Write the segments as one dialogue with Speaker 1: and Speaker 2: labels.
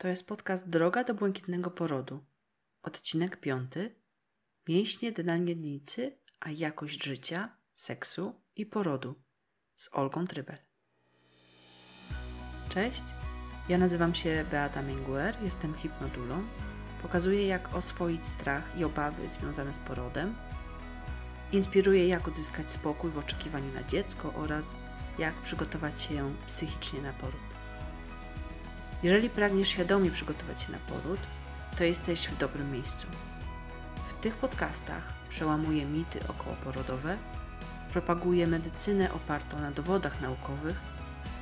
Speaker 1: To jest podcast Droga do Błękitnego Porodu. Odcinek piąty. Mięśnie na miednicy, a jakość życia, seksu i porodu. Z Olgą Trybel. Cześć, ja nazywam się Beata Menguer, jestem hipnodulą. Pokazuję jak oswoić strach i obawy związane z porodem. Inspiruję jak odzyskać spokój w oczekiwaniu na dziecko oraz jak przygotować się psychicznie na poród. Jeżeli pragniesz świadomie przygotować się na poród, to jesteś w dobrym miejscu. W tych podcastach przełamuję mity okołoporodowe, propaguję medycynę opartą na dowodach naukowych,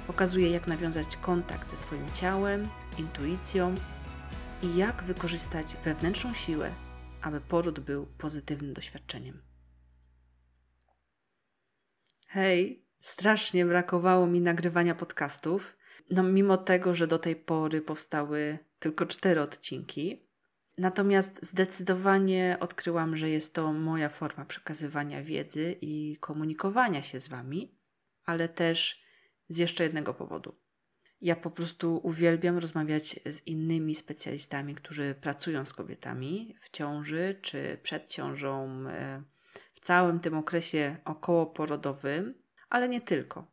Speaker 1: pokazuję jak nawiązać kontakt ze swoim ciałem, intuicją i jak wykorzystać wewnętrzną siłę, aby poród był pozytywnym doświadczeniem. Hej, strasznie brakowało mi nagrywania podcastów no, mimo tego, że do tej pory powstały tylko cztery odcinki. Natomiast zdecydowanie odkryłam, że jest to moja forma przekazywania wiedzy i komunikowania się z Wami, ale też z jeszcze jednego powodu. Ja po prostu uwielbiam rozmawiać z innymi specjalistami, którzy pracują z kobietami w ciąży czy przed ciążą, e, w całym tym okresie okołoporodowym, ale nie tylko.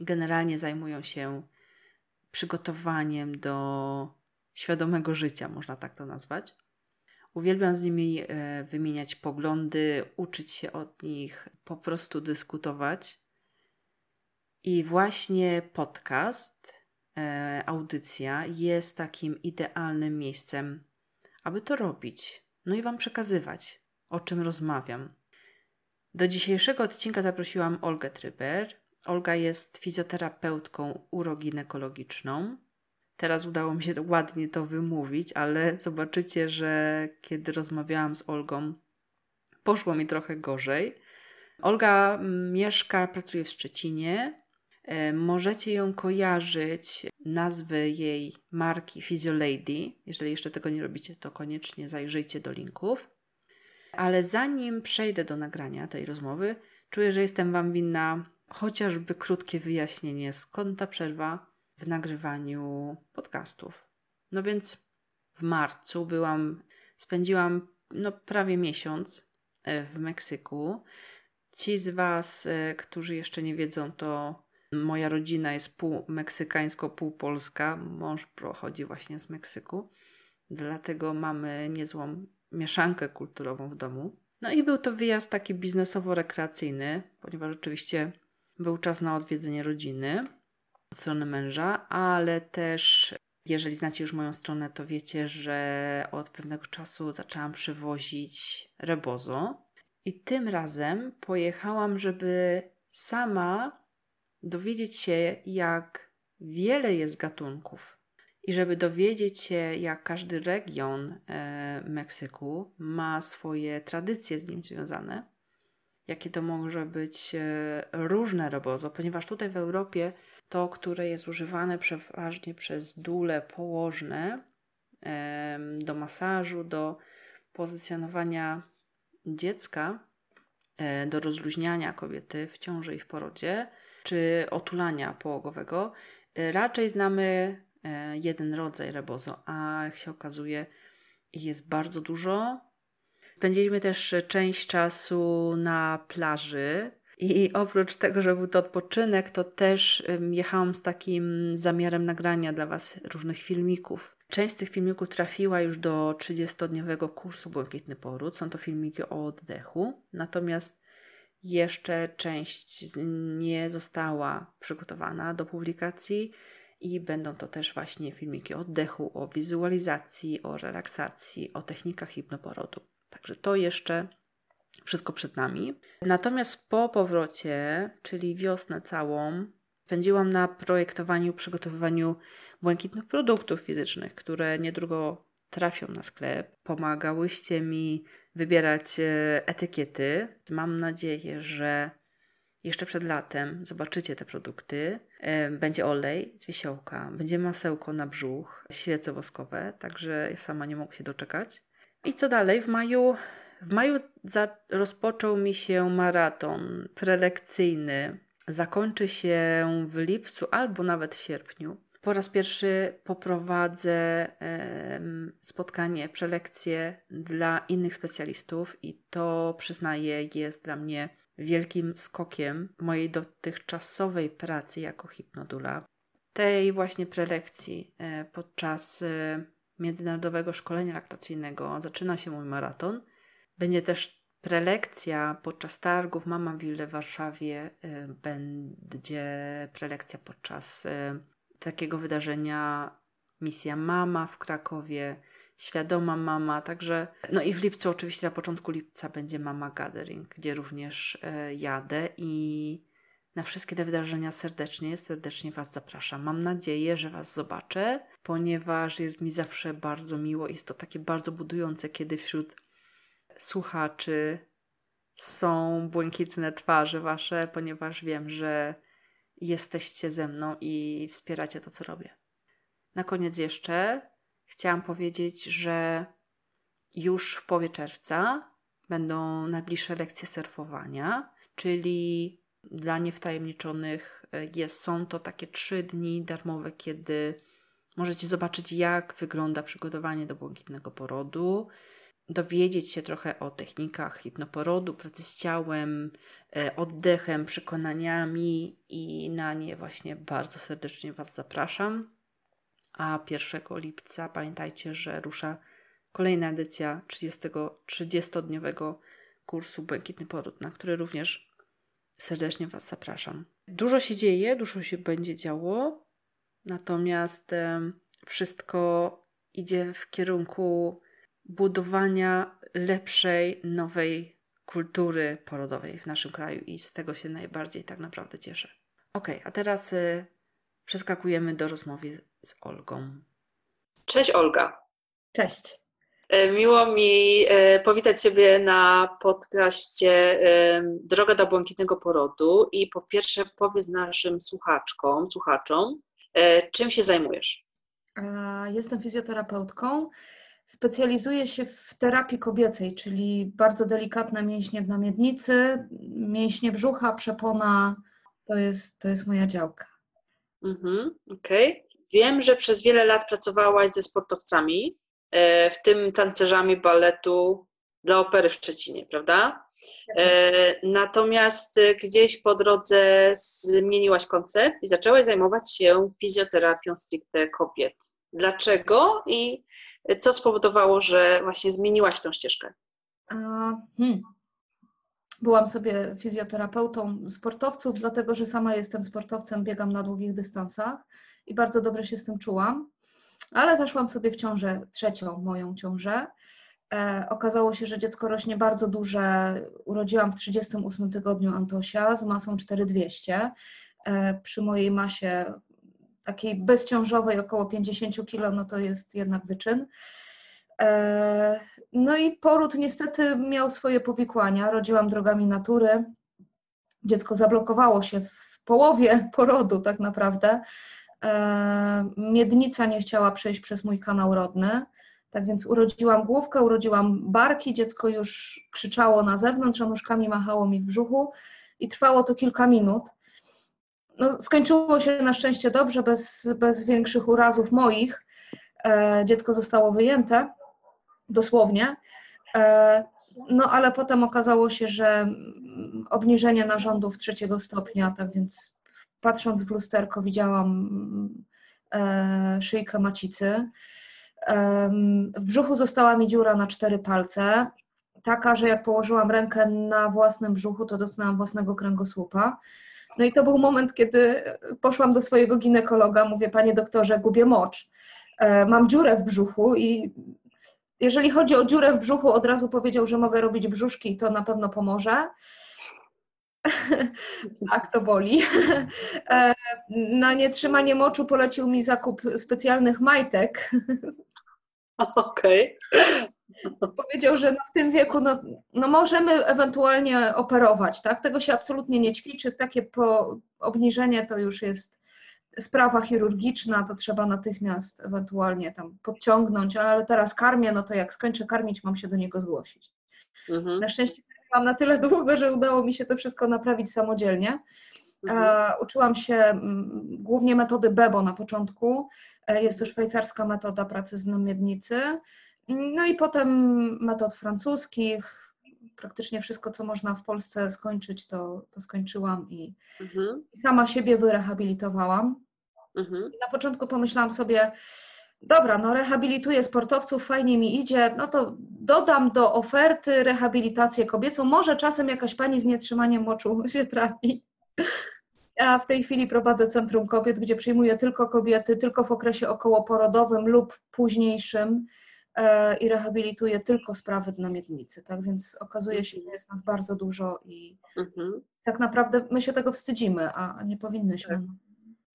Speaker 1: Generalnie zajmują się przygotowaniem do świadomego życia, można tak to nazwać. Uwielbiam z nimi e, wymieniać poglądy, uczyć się od nich, po prostu dyskutować. I właśnie podcast, e, audycja jest takim idealnym miejscem, aby to robić. No i Wam przekazywać, o czym rozmawiam. Do dzisiejszego odcinka zaprosiłam Olgę Tryber, Olga jest fizjoterapeutką uroginekologiczną. Teraz udało mi się ładnie to wymówić, ale zobaczycie, że kiedy rozmawiałam z Olgą, poszło mi trochę gorzej. Olga mieszka, pracuje w Szczecinie. E, możecie ją kojarzyć, nazwy jej marki Physiolady. Jeżeli jeszcze tego nie robicie, to koniecznie zajrzyjcie do linków. Ale zanim przejdę do nagrania tej rozmowy, czuję, że jestem Wam winna chociażby krótkie wyjaśnienie, skąd ta przerwa w nagrywaniu podcastów. No więc w marcu byłam, spędziłam no, prawie miesiąc e, w Meksyku. Ci z Was, e, którzy jeszcze nie wiedzą, to moja rodzina jest pół meksykańsko, pół polska. Mąż pochodzi właśnie z Meksyku, dlatego mamy niezłą mieszankę kulturową w domu. No i był to wyjazd taki biznesowo-rekreacyjny, ponieważ oczywiście był czas na odwiedzenie rodziny, strony męża, ale też jeżeli znacie już moją stronę, to wiecie, że od pewnego czasu zaczęłam przywozić rebozo. I tym razem pojechałam, żeby sama dowiedzieć się, jak wiele jest gatunków. I żeby dowiedzieć się, jak każdy region e, Meksyku ma swoje tradycje z nim związane jakie to może być e, różne robozo, ponieważ tutaj w Europie to, które jest używane przeważnie przez dule położne do masażu, do pozycjonowania dziecka, e, do rozluźniania kobiety w ciąży i w porodzie, czy otulania połogowego, e, raczej znamy jeden rodzaj rebozo, a jak się okazuje, jest bardzo dużo Spędziliśmy też część czasu na plaży. I oprócz tego, że był to odpoczynek, to też jechałam z takim zamiarem nagrania dla Was różnych filmików. Część z tych filmików trafiła już do 30-dniowego kursu Błękitny Poród. Są to filmiki o oddechu. Natomiast jeszcze część nie została przygotowana do publikacji i będą to też właśnie filmiki o oddechu, o wizualizacji, o relaksacji, o technikach hipnoporodu. Także to jeszcze wszystko przed nami. Natomiast po powrocie, czyli wiosnę całą, spędziłam na projektowaniu, przygotowywaniu błękitnych produktów fizycznych, które niedługo trafią na sklep. Pomagałyście mi wybierać e, etykiety. Mam nadzieję, że jeszcze przed latem zobaczycie te produkty. E, będzie olej z wiesiołka, będzie masełko na brzuch, świece woskowe, także ja sama nie mogę się doczekać. I co dalej? W maju, w maju za, rozpoczął mi się maraton prelekcyjny. Zakończy się w lipcu albo nawet w sierpniu. Po raz pierwszy poprowadzę spotkanie, prelekcje dla innych specjalistów i to przyznaję jest dla mnie wielkim skokiem mojej dotychczasowej pracy jako hipnodula. Tej właśnie prelekcji e, podczas e, Międzynarodowego Szkolenia Laktacyjnego zaczyna się mój maraton. Będzie też prelekcja podczas targów Mama Ville w Warszawie. E, będzie prelekcja podczas takiego wydarzenia Misja Mama w Krakowie, Świadoma Mama, także no i w lipcu oczywiście na początku lipca będzie Mama Gathering, gdzie również e, jadę i na wszystkie te wydarzenia serdecznie, serdecznie Was zapraszam. Mam nadzieję, że Was zobaczę, ponieważ jest mi zawsze bardzo miło. Jest to takie bardzo budujące, kiedy wśród słuchaczy są błękitne twarze Wasze, ponieważ wiem, że jesteście ze mną i wspieracie to, co robię. Na koniec jeszcze chciałam powiedzieć, że już w połowie czerwca będą najbliższe lekcje surfowania, czyli dla niewtajemniczonych e, jest, są to takie trzy dni darmowe, kiedy możecie zobaczyć, jak wygląda przygotowanie do błękitnego porodu, dowiedzieć się trochę o technikach hipnoporodu, pracy z ciałem, e, oddechem, przekonaniami i na nie właśnie bardzo serdecznie Was zapraszam. A 1 lipca pamiętajcie, że rusza kolejna edycja 30, 30-dniowego kursu Błękitny Poród, na który również serdecznie Was zapraszam. Dużo się dzieje, dużo się będzie działo, natomiast wszystko idzie w kierunku budowania lepszej, nowej kultury porodowej w naszym kraju i z tego się najbardziej tak naprawdę cieszę. Ok, a teraz y, przeskakujemy do rozmowy z Olgą.
Speaker 2: Cześć Olga.
Speaker 3: Cześć.
Speaker 2: E, miło mi e, powitać Ciebie na podcaście e, Droga do Błękitnego Porodu i po pierwsze powiedz naszym słuchaczkom, słuchaczom, czym się zajmujesz?
Speaker 3: Jestem fizjoterapeutką. Specjalizuję się w terapii kobiecej, czyli bardzo delikatne mięśnie dla miednicy, mięśnie brzucha, przepona. To jest, to jest moja działka.
Speaker 2: Mhm, Okej. Okay. Wiem, że przez wiele lat pracowałaś ze sportowcami, w tym tancerzami baletu dla opery w Szczecinie, prawda? E, natomiast gdzieś po drodze zmieniłaś koncept i zaczęłaś zajmować się fizjoterapią stricte kobiet. Dlaczego i co spowodowało, że właśnie zmieniłaś tą ścieżkę? Hmm.
Speaker 3: Byłam sobie fizjoterapeutą sportowców, dlatego że sama jestem sportowcem, biegam na długich dystansach i bardzo dobrze się z tym czułam. Ale zaszłam sobie w ciążę, trzecią moją ciążę. E, okazało się, że dziecko rośnie bardzo duże. Urodziłam w 38 tygodniu Antosia z masą 4200. E, przy mojej masie takiej bezciążowej około 50 kg, no to jest jednak wyczyn. E, no i poród niestety miał swoje powikłania. Rodziłam drogami natury. Dziecko zablokowało się w połowie porodu tak naprawdę. E, miednica nie chciała przejść przez mój kanał rodny. Tak więc urodziłam główkę, urodziłam barki, dziecko już krzyczało na zewnątrz, a nóżkami machało mi w brzuchu i trwało to kilka minut. No, skończyło się na szczęście dobrze, bez, bez większych urazów moich. E, dziecko zostało wyjęte, dosłownie. E, no ale potem okazało się, że obniżenie narządów trzeciego stopnia, tak więc patrząc w lusterko widziałam e, szyjkę macicy. W brzuchu została mi dziura na cztery palce, taka, że jak położyłam rękę na własnym brzuchu, to dotknęłam własnego kręgosłupa. No i to był moment, kiedy poszłam do swojego ginekologa, mówię, panie doktorze, gubię mocz. E, mam dziurę w brzuchu i jeżeli chodzi o dziurę w brzuchu, od razu powiedział, że mogę robić brzuszki i to na pewno pomoże. tak, to boli. E, na nietrzymanie moczu polecił mi zakup specjalnych majtek.
Speaker 2: Okej.
Speaker 3: Okay. Powiedział, że no w tym wieku no, no możemy ewentualnie operować, tak? Tego się absolutnie nie ćwiczy. Takie po obniżenie to już jest sprawa chirurgiczna, to trzeba natychmiast ewentualnie tam podciągnąć, ale teraz karmię, no to jak skończę karmić, mam się do niego zgłosić. Mhm. Na szczęście mam na tyle długo, że udało mi się to wszystko naprawić samodzielnie. Mhm. Uczyłam się mm, głównie metody BEBO na początku. Jest to szwajcarska metoda pracy z namiednicy. No i potem metod francuskich, praktycznie wszystko, co można w Polsce skończyć, to, to skończyłam i, mhm. i sama siebie wyrehabilitowałam. Mhm. na początku pomyślałam sobie, dobra, no rehabilituję sportowców, fajnie mi idzie, no to dodam do oferty rehabilitację kobiecą, może czasem jakaś pani z nietrzymaniem moczu się trafi. Ja w tej chwili prowadzę Centrum Kobiet, gdzie przyjmuję tylko kobiety, tylko w okresie okołoporodowym lub późniejszym. E, i rehabilituje tylko sprawy na miednicy, tak? Więc okazuje się, że jest nas bardzo dużo i mhm. tak naprawdę my się tego wstydzimy, a nie powinnyśmy.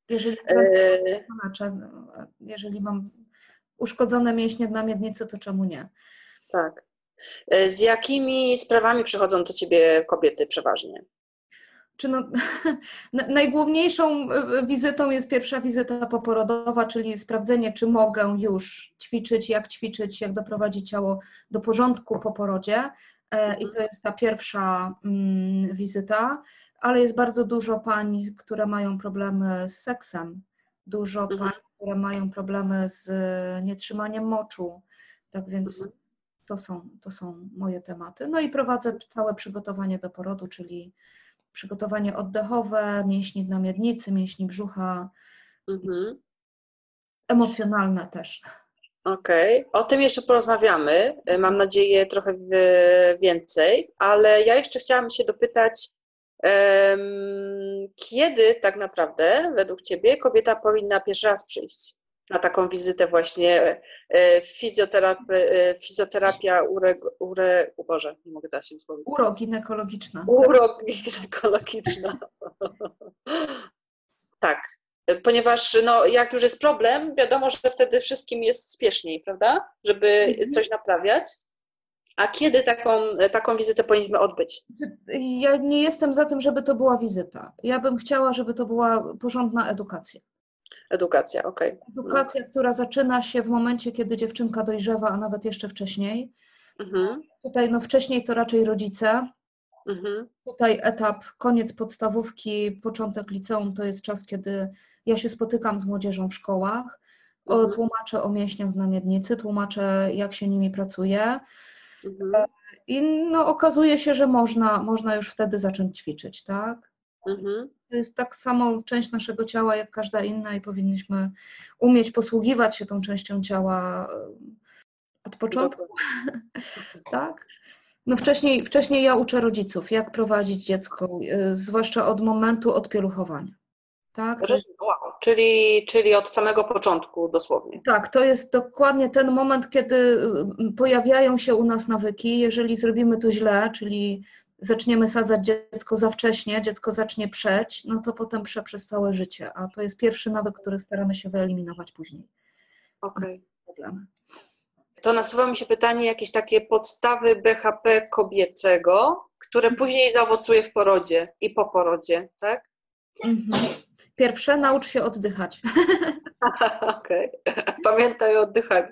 Speaker 3: Jeżeli, e... jeżeli mam uszkodzone mięśnie na miednicy, to czemu nie?
Speaker 2: Tak. E, z jakimi sprawami przychodzą do Ciebie kobiety przeważnie?
Speaker 3: czy no, najgłówniejszą e, wizytą jest pierwsza wizyta poporodowa, czyli sprawdzenie, czy mogę już ćwiczyć, jak ćwiczyć, jak doprowadzić ciało do porządku po porodzie. I to jest ta pierwsza mm, wizyta, ale jest bardzo dużo pań, które mają problemy z seksem, dużo mhm. pań, które mają problemy z nietrzymaniem moczu. Tak więc mhm. to, są, to są moje tematy. No i prowadzę całe przygotowanie do porodu, czyli przygotowanie oddechowe, mięśni dla miednicy, mięśni brzucha, mhm. emocjonalne też.
Speaker 2: Okej, okay. o tym jeszcze porozmawiamy. Mam nadzieję trochę więcej, ale ja jeszcze chciałam się dopytać, kiedy tak naprawdę według Ciebie kobieta powinna pierwszy raz przyjść na taką wizytę właśnie e, fizjoterapia, e, fizjoterapia ure, ure, Boże, nie mogę dać się słowa.
Speaker 3: Uroginekologiczna.
Speaker 2: Uroginekologiczna. tak, ponieważ no, jak już jest problem, wiadomo, że wtedy wszystkim jest spieszniej, prawda? Żeby mhm. coś naprawiać. A kiedy taką, taką wizytę powinniśmy odbyć?
Speaker 3: Ja nie jestem za tym, żeby to była wizyta. Ja bym chciała, żeby to była porządna edukacja.
Speaker 2: Edukacja, okej. Okay.
Speaker 3: Edukacja, która zaczyna się w momencie, kiedy dziewczynka dojrzewa, a nawet jeszcze wcześniej. Mhm. Tutaj no wcześniej to raczej rodzice. Mhm. Tutaj etap koniec podstawówki, początek liceum to jest czas, kiedy ja się spotykam z młodzieżą w szkołach, mhm. tłumaczę o mięśniach na miednicy, tłumaczę jak się nimi pracuje. Mhm. I no, okazuje się, że można, można już wtedy zacząć ćwiczyć, tak? Mhm. To jest tak samo część naszego ciała jak każda inna i powinniśmy umieć posługiwać się tą częścią ciała od początku. tak? No wcześniej, wcześniej ja uczę rodziców, jak prowadzić dziecko, e, zwłaszcza od momentu odpieluchowania. Tak?
Speaker 2: Wow. Czyli, czyli od samego początku dosłownie.
Speaker 3: Tak, to jest dokładnie ten moment, kiedy pojawiają się u nas nawyki. Jeżeli zrobimy to źle, czyli zaczniemy sadzać dziecko za wcześnie, dziecko zacznie przeć, no to potem prze przez całe życie, a to jest pierwszy nawyk, który staramy się wyeliminować później.
Speaker 2: Okej. Okay. To nasuwa mi się pytanie, jakieś takie podstawy BHP kobiecego, które później zaowocuje w porodzie i po porodzie, tak? Mhm.
Speaker 3: Pierwsze, naucz się oddychać.
Speaker 2: Okej. Okay. Pamiętaj o oddychaniu.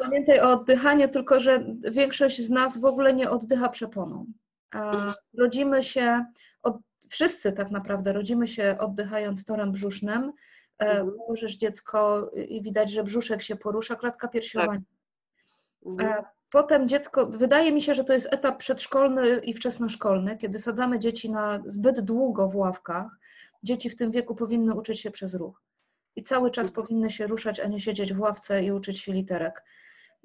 Speaker 3: Pamiętaj o oddychaniu, tylko że większość z nas w ogóle nie oddycha przeponą. Mhm. Rodzimy się, od, wszyscy tak naprawdę rodzimy się oddychając torem brzusznym. E, mhm. Możesz dziecko i widać, że brzuszek się porusza, klatka piersiowa. Tak. Mhm. E, potem dziecko, wydaje mi się, że to jest etap przedszkolny i wczesnoszkolny, kiedy sadzamy dzieci na zbyt długo w ławkach. Dzieci w tym wieku powinny uczyć się przez ruch. I cały czas mhm. powinny się ruszać, a nie siedzieć w ławce i uczyć się literek.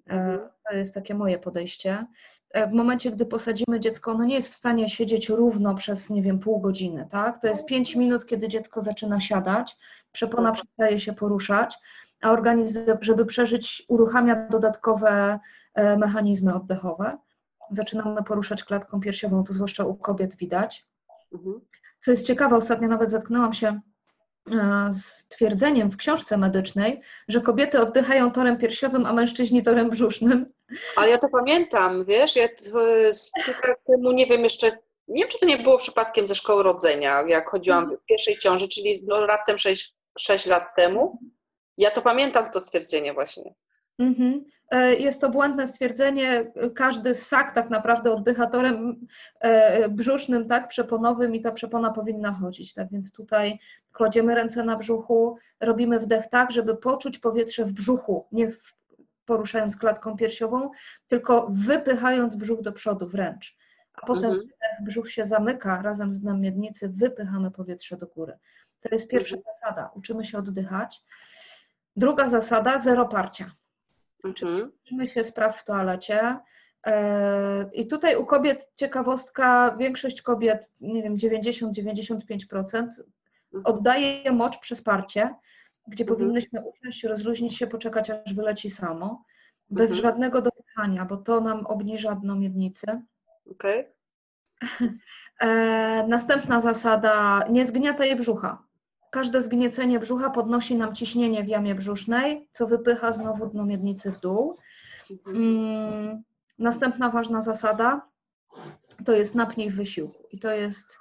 Speaker 3: E, mhm. To jest takie moje podejście. E, w momencie, gdy posadzimy dziecko, ono nie jest w stanie siedzieć równo przez, nie wiem, pół godziny, tak? To jest pięć minut, kiedy dziecko zaczyna siadać, przepona przestaje się poruszać, a organizm, żeby przeżyć, uruchamia dodatkowe e, mechanizmy oddechowe. Zaczynamy poruszać klatką piersiową, to zwłaszcza u kobiet widać. Co jest ciekawe, ostatnio nawet zetknęłam się E, z twierdzeniem w książce medycznej, że kobiety oddychają torem piersiowym, a mężczyźni torem brzusznym.
Speaker 2: Ale ja to pamiętam, wiesz, ja z kilka lat temu, nie wiem jeszcze, nie wiem, czy to nie było przypadkiem ze szkoły rodzenia, jak chodziłam w pierwszej ciąży, czyli no, raptem 6, 6 lat temu. Ja to pamiętam to stwierdzenie właśnie,
Speaker 3: Mhm. E, jest to błędne stwierdzenie. Każdy ssak tak naprawdę oddycha torem e, brzusznym, tak, przeponowym i ta przepona powinna chodzić. Tak więc tutaj kładziemy ręce na brzuchu, robimy wdech tak, żeby poczuć powietrze w brzuchu, nie poruszając klatką piersiową, tylko wypychając brzuch do przodu wręcz. A potem mhm. brzuch się zamyka razem z dnem miednicy, wypychamy powietrze do góry. To jest pierwsza mhm. zasada. Uczymy się oddychać. Druga zasada, zero parcia. Mhm. Uczymy się spraw w toalecie. E, I tutaj u kobiet ciekawostka, większość kobiet, nie wiem, 90-95% mhm. oddaje mocz przez parcie, gdzie mhm. powinnyśmy usiąść, rozluźnić się, poczekać aż wyleci samo, bez mhm. żadnego dopychania, bo to nam obniża dno miednicy.
Speaker 2: Okay.
Speaker 3: E, następna zasada, nie zgniataj brzucha. Każde zgniecenie brzucha podnosi nam ciśnienie w jamie brzusznej, co wypycha znowu dno miednicy w dół. Mm, następna ważna zasada to jest napnij w wysiłku i to jest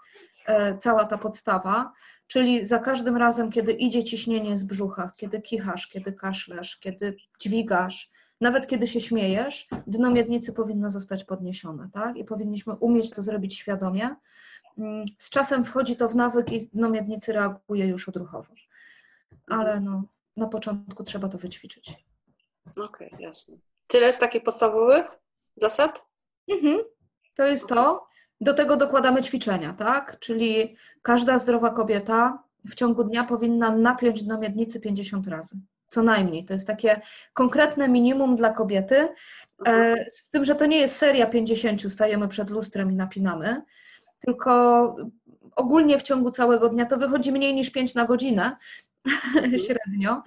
Speaker 3: e, cała ta podstawa, czyli za każdym razem, kiedy idzie ciśnienie z brzucha, kiedy kichasz, kiedy kaszlesz, kiedy dźwigasz, nawet kiedy się śmiejesz, dno miednicy powinno zostać podniesione, tak? I powinniśmy umieć to zrobić świadomie, z czasem wchodzi to w nawyk i dno miednicy reaguje już odruchowo. Ale no, na początku trzeba to wyćwiczyć.
Speaker 2: Okej, okay, jasne. Tyle z takich podstawowych zasad?
Speaker 3: Mhm. To jest to. Do tego dokładamy ćwiczenia, tak? Czyli każda zdrowa kobieta w ciągu dnia powinna napiąć dno miednicy 50 razy. Co najmniej. To jest takie konkretne minimum dla kobiety. E, mhm. Z tym, że to nie jest seria 50, stajemy przed lustrem i napinamy, tylko ogólnie w ciągu całego dnia to wychodzi mniej niż 5 na godzinę mhm. średnio.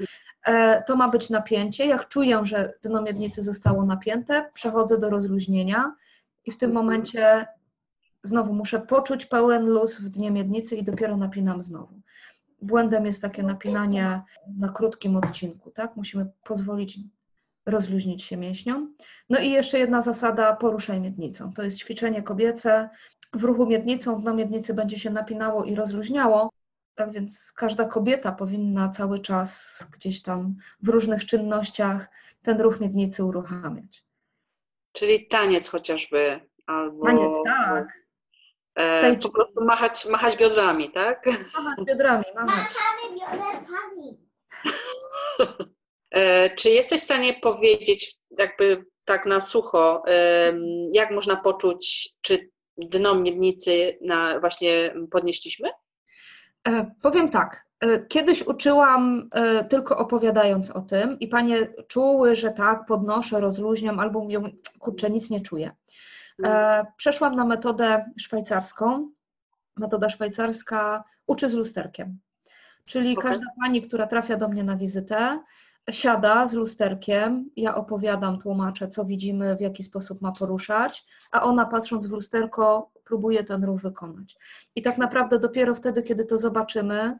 Speaker 3: E, to ma być napięcie. Jak czuję, że dno miednicy zostało napięte, przechodzę do rozluźnienia i w tym mhm. momencie znowu muszę poczuć pełen luz w dnie miednicy i dopiero napinam znowu. Błędem jest takie napinanie na krótkim odcinku, tak? Musimy pozwolić rozluźnić się mięśniom. No i jeszcze jedna zasada, poruszaj miednicą. To jest ćwiczenie kobiece. W ruchu miednicą dno miednicy będzie się napinało i rozluźniało. Tak więc każda kobieta powinna cały czas gdzieś tam w różnych czynnościach ten ruch miednicy uruchamiać.
Speaker 2: Czyli taniec chociażby, albo...
Speaker 3: Taniec, tak.
Speaker 2: E, po prostu machać, machać biodrami, tak?
Speaker 3: Machać biodrami, machać.
Speaker 4: Machamy biodrami.
Speaker 2: E, czy jesteś w stanie powiedzieć, jakby tak na sucho, jak można poczuć, czy dno miednicy na właśnie podnieśliśmy?
Speaker 3: E, powiem tak. E, kiedyś uczyłam tylko opowiadając o tym i panie czuły, że tak, podnoszę, rozluźniam, albo mówią, kurczę, nic nie czuję. Mhm. Przeszłam na metodę szwajcarską. Metoda szwajcarska uczy z lusterkiem. Czyli okay. każda pani, która trafia do mnie na wizytę, siada z lusterkiem, ja opowiadam, tłumaczę, co widzimy, w jaki sposób ma poruszać, a ona patrząc w lusterko próbuje ten ruch wykonać. I tak naprawdę dopiero wtedy, kiedy to zobaczymy,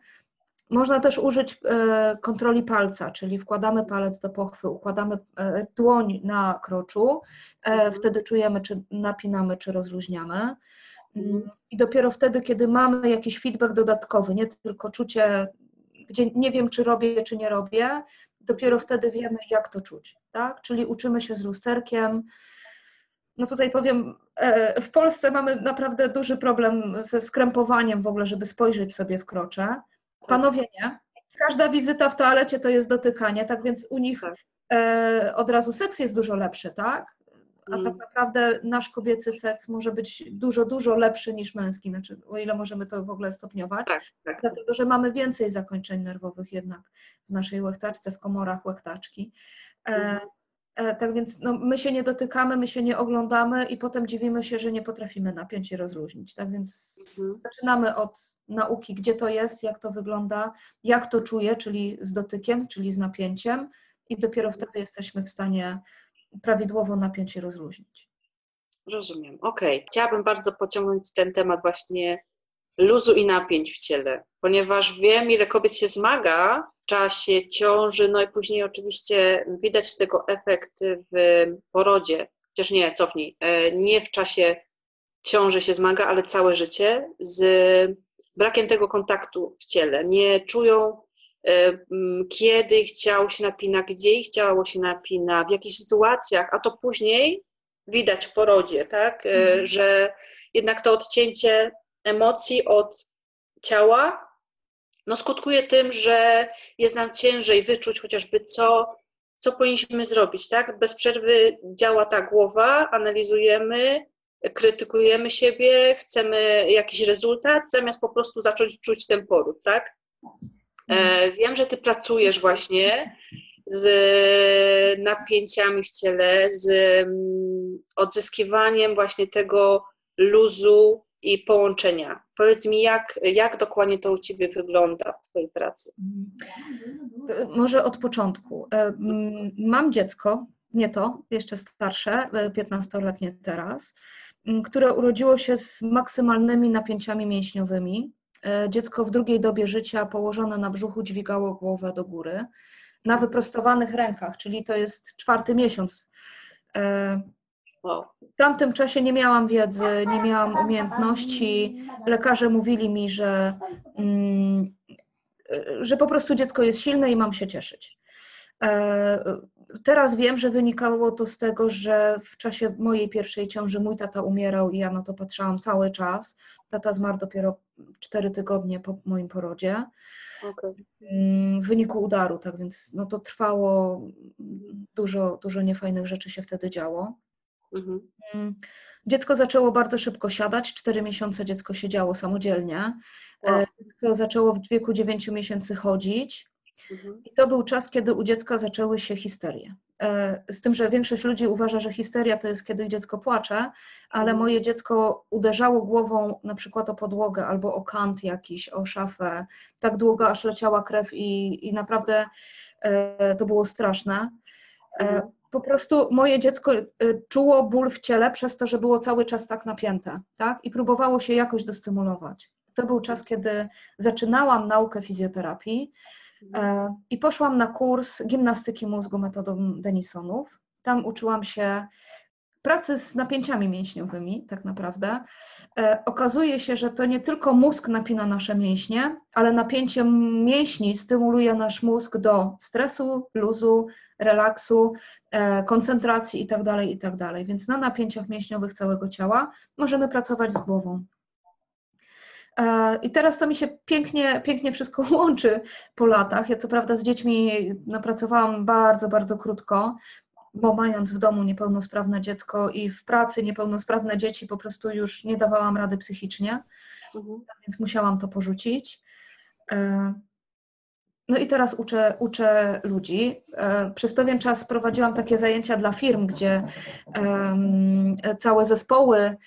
Speaker 3: można też użyć e, kontroli palca, czyli wkładamy palec do pochwy, układamy e, dłoń na kroczu, e, mhm. wtedy czujemy, czy napinamy, czy rozluźniamy. Mhm. I dopiero wtedy, kiedy mamy jakiś feedback dodatkowy, nie tylko czucie, gdzie nie wiem, czy robię, czy nie robię, dopiero wtedy wiemy, jak to czuć, tak? Czyli uczymy się z lusterkiem. No tutaj powiem, e, w Polsce mamy naprawdę duży problem ze skrępowaniem w ogóle, żeby spojrzeć sobie w krocze. Panowie nie. Każda wizyta w toalecie to jest dotykanie, tak więc u nich tak. E, od razu seks jest dużo lepszy, tak? A tak mm. naprawdę nasz kobiecy seks może być dużo, dużo lepszy niż męski, znaczy, o ile możemy to w ogóle stopniować,
Speaker 2: tak, tak.
Speaker 3: dlatego że mamy więcej zakończeń nerwowych jednak w naszej łechtaczce, w komorach łechtaczki. E, mhm. e, tak więc no, my się nie dotykamy, my się nie oglądamy i potem dziwimy się, że nie potrafimy napiąć i rozluźnić. Tak więc mhm. zaczynamy od nauki, gdzie to jest, jak to wygląda, jak to czuję, czyli z dotykiem, czyli z napięciem i dopiero mhm. wtedy jesteśmy w stanie prawidłowo napiąć i rozluźnić.
Speaker 2: Rozumiem, okej. Okay. Chciałabym bardzo pociągnąć ten temat właśnie luzu i napięć w ciele, ponieważ wiem, ile kobiet się zmaga w czasie ciąży, no i później oczywiście widać tego efekt w porodzie, chociaż nie, cofnij, e, nie w czasie ciąży się zmaga, ale całe życie z brakiem tego kontaktu w ciele. Nie czują kiedy ich ciało się napina, gdzie ich ciało się napina, w jakich sytuacjach, a to później widać w porodzie, tak, mhm. że jednak to odcięcie emocji od ciała no skutkuje tym, że jest nam ciężej wyczuć chociażby co, co powinniśmy zrobić, tak? Bez przerwy działa ta głowa, analizujemy, krytykujemy siebie, chcemy jakiś rezultat, zamiast po prostu zacząć czuć ten poród, tak? E, wiem, że ty pracujesz właśnie z napięciami w ciele, z mm, odzyskiwaniem właśnie tego luzu i połączenia. Powiedz mi, jak, jak dokładnie to u Ciebie wygląda w Twojej pracy?
Speaker 3: Może od początku. E, mam dziecko, nie to, jeszcze starsze, 15-letnie e, teraz, które urodziło się z maksymalnymi napięciami mięśniowymi. E, dziecko w drugiej dobie życia położone na brzuchu dźwigało głowę do góry na wyprostowanych rękach, czyli to jest czwarty miesiąc w tamtym czasie nie miałam wiedzy, nie miałam umiejętności. Lekarze mówili mi, że, mm, że po prostu dziecko jest silne i mam się cieszyć. E, teraz wiem, że wynikało to z tego, że w czasie mojej pierwszej ciąży mój tata umierał i ja na to patrzałam cały czas. Tata zmarł dopiero 4 tygodnie po moim porodzie. Okay. Mm, w wyniku udaru, tak więc no to trwało, dużo, dużo niefajnych rzeczy się wtedy działo. Mhm. Mm. Dziecko zaczęło bardzo szybko siadać, cztery miesiące dziecko siedziało samodzielnie. E. Dziecko zaczęło w wieku 9 miesięcy chodzić. Mhm. I to był czas, kiedy u dziecka zaczęły się histerie. E, z tym, że większość ludzi uważa, że histeria to jest, kiedy dziecko płacze, ale mhm. moje dziecko uderzało głową na przykład o podłogę albo o kant jakiś, o szafę, tak długo, aż leciała krew i, i naprawdę e, to było straszne. Mhm po prostu moje dziecko czuło ból w ciele przez to, że było cały czas tak napięte, tak? I próbowało się jakoś dostymulować. To był czas, kiedy zaczynałam naukę fizjoterapii e, i poszłam na kurs gimnastyki mózgu metodą Denisonów. Tam uczyłam się pracy z napięciami mięśniowymi, tak naprawdę, e, okazuje się, że to nie tylko mózg napina nasze mięśnie, ale napięcie mięśni stymuluje nasz mózg do stresu, luzu, relaksu, e, koncentracji itd., tak itd. Tak Więc na napięciach mięśniowych całego ciała możemy pracować z głową. E, I teraz to mi się pięknie, pięknie wszystko łączy po latach. Ja co prawda z dziećmi napracowałam bardzo, bardzo krótko, bo mając w domu niepełnosprawne dziecko i w pracy niepełnosprawne dzieci, po prostu już nie dawałam rady psychicznie, mhm. więc musiałam to porzucić. E, no i teraz uczę, uczę ludzi. E, przez pewien czas prowadziłam takie zajęcia dla firm, gdzie całe zespoły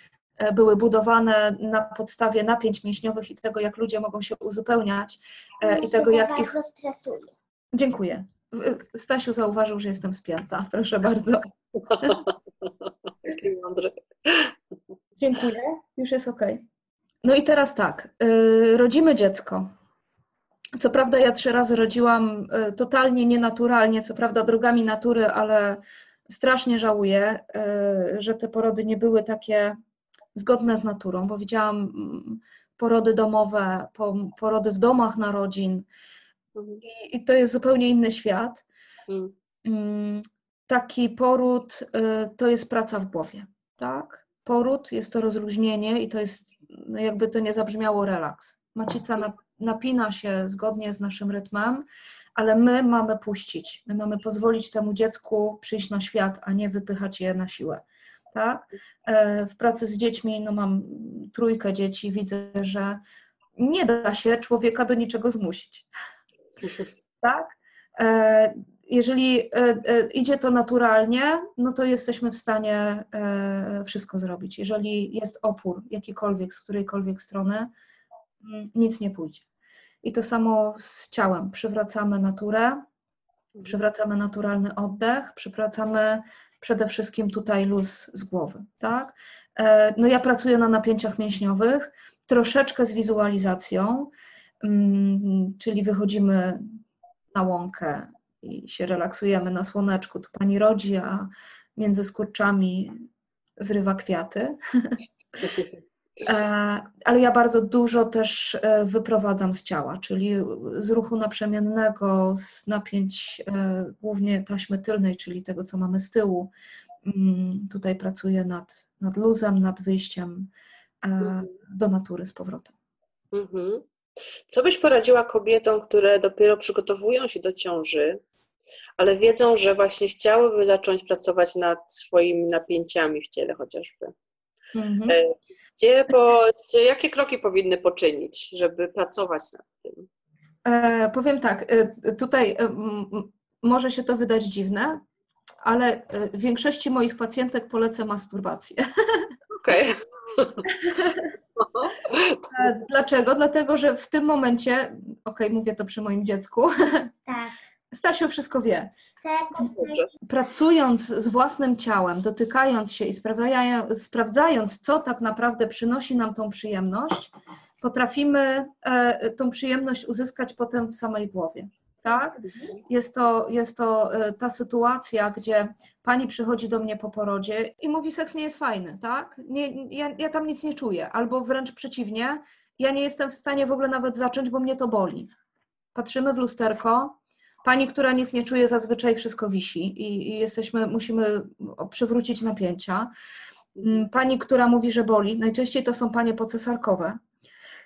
Speaker 3: były budowane na podstawie napięć mięśniowych i tego, jak ludzie mogą się uzupełniać i tego, jak ich.
Speaker 4: Stresuję.
Speaker 3: Dziękuję. Stasiu zauważył, że jestem spięta. Proszę bardzo.
Speaker 2: Jaki mądry.
Speaker 3: Dziękuję. Już jest ok. No i teraz tak. Rodzimy dziecko. Co prawda ja trzy razy rodziłam totalnie nienaturalnie, co prawda drogami natury, ale strasznie żałuję, że te porody nie były takie zgodne z naturą, bo widziałam mm, porody domowe, porody w domach narodzin, Mhm. I, I, to jest zupełnie inny świat. Mhm. Mm. Taki poród y, to jest praca w głowie, tak? Poród jest to rozluźnienie i to jest, no jakby to nie zabrzmiało, relaks. Macica napina się zgodnie z naszym rytmem, ale my mamy puścić, my mamy pozwolić temu dziecku przyjść na świat, a nie wypychać je na siłę. Tak? E, w pracy z dziećmi, no mam trójkę dzieci, widzę, że nie da się człowieka do niczego zmusić tak? E, jeżeli e, idzie to naturalnie, no to jesteśmy w stanie wszystko zrobić. Jeżeli jest opór jakikolwiek z którejkolwiek strony, mm, nic nie pójdzie. I to samo z ciałem. Przywracamy naturę, przywracamy naturalny oddech, przywracamy przede wszystkim tutaj luz z głowy, tak? No ja pracuję na napięciach mięśniowych, troszeczkę z wizualizacją, Mm, czyli wychodzimy na łąkę i się relaksujemy na słoneczku. Tu pani rodzi, a między skurczami zrywa kwiaty. E, ale ja bardzo dużo też e, wyprowadzam z ciała, czyli z ruchu naprzemiennego, z napięć e, głównie taśmy tylnej, czyli tego, co mamy z tyłu. Mm, tutaj pracuję nad, nad luzem, nad wyjściem mhm. do natury z powrotem.
Speaker 2: Mhm. Co byś poradziła kobietom, które dopiero przygotowują się do ciąży, ale wiedzą, że właśnie chciałyby zacząć pracować nad swoimi napięciami w ciele chociażby? Mhm. Gdzie, po, jakie kroki powinny poczynić, żeby pracować nad tym?
Speaker 3: E, powiem tak, e, tutaj e, może się to wydać dziwne, ale e, większości moich pacjentek polecę masturbację.
Speaker 2: Okej.
Speaker 3: Okay. Dlaczego? Dlatego, że w tym momencie, okej, okay, mówię to przy moim dziecku. Tak. Stasiu wszystko wie. Pracując z własnym ciałem, dotykając się i sprawdzając, co tak naprawdę przynosi nam tą przyjemność, potrafimy e, tą przyjemność uzyskać potem w samej głowie. Tak? Jest to, jest to e, ta sytuacja, gdzie pani przychodzi do mnie po porodzie i mówi, seks nie jest fajny, tak? Nie, ja, ja tam nic nie czuję, albo wręcz przeciwnie, ja nie jestem w stanie w ogóle nawet zacząć, bo mnie to boli. Patrzymy w lusterko, Pani, która nic nie czuje, zazwyczaj wszystko wisi i, i jesteśmy, musimy przywrócić napięcia. Mm, pani, która mówi, że boli, najczęściej to są panie pocesarkowe,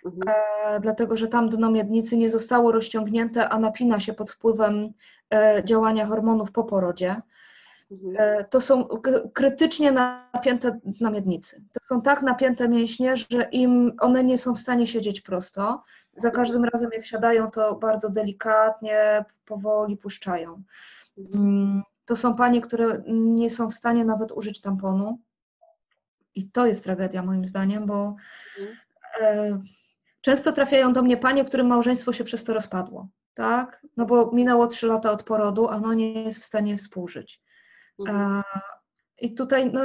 Speaker 3: mhm. e, dlatego że tam dno miednicy nie zostało rozciągnięte, a napina się pod wpływem e, działania hormonów po porodzie. Mhm. E, to są krytycznie napięte na miednicy. To są tak napięte mięśnie, że im one nie są w stanie siedzieć prosto. Za każdym razem, jak siadają, to bardzo delikatnie, powoli puszczają. Mm, to są panie, które nie są w stanie nawet użyć tamponu. I to jest tragedia, moim zdaniem, bo mhm. e, często trafiają do mnie panie, którym małżeństwo się przez to rozpadło. Tak? No bo minęło trzy lata od porodu, a ono nie jest w stanie współżyć. Mhm. I tutaj no,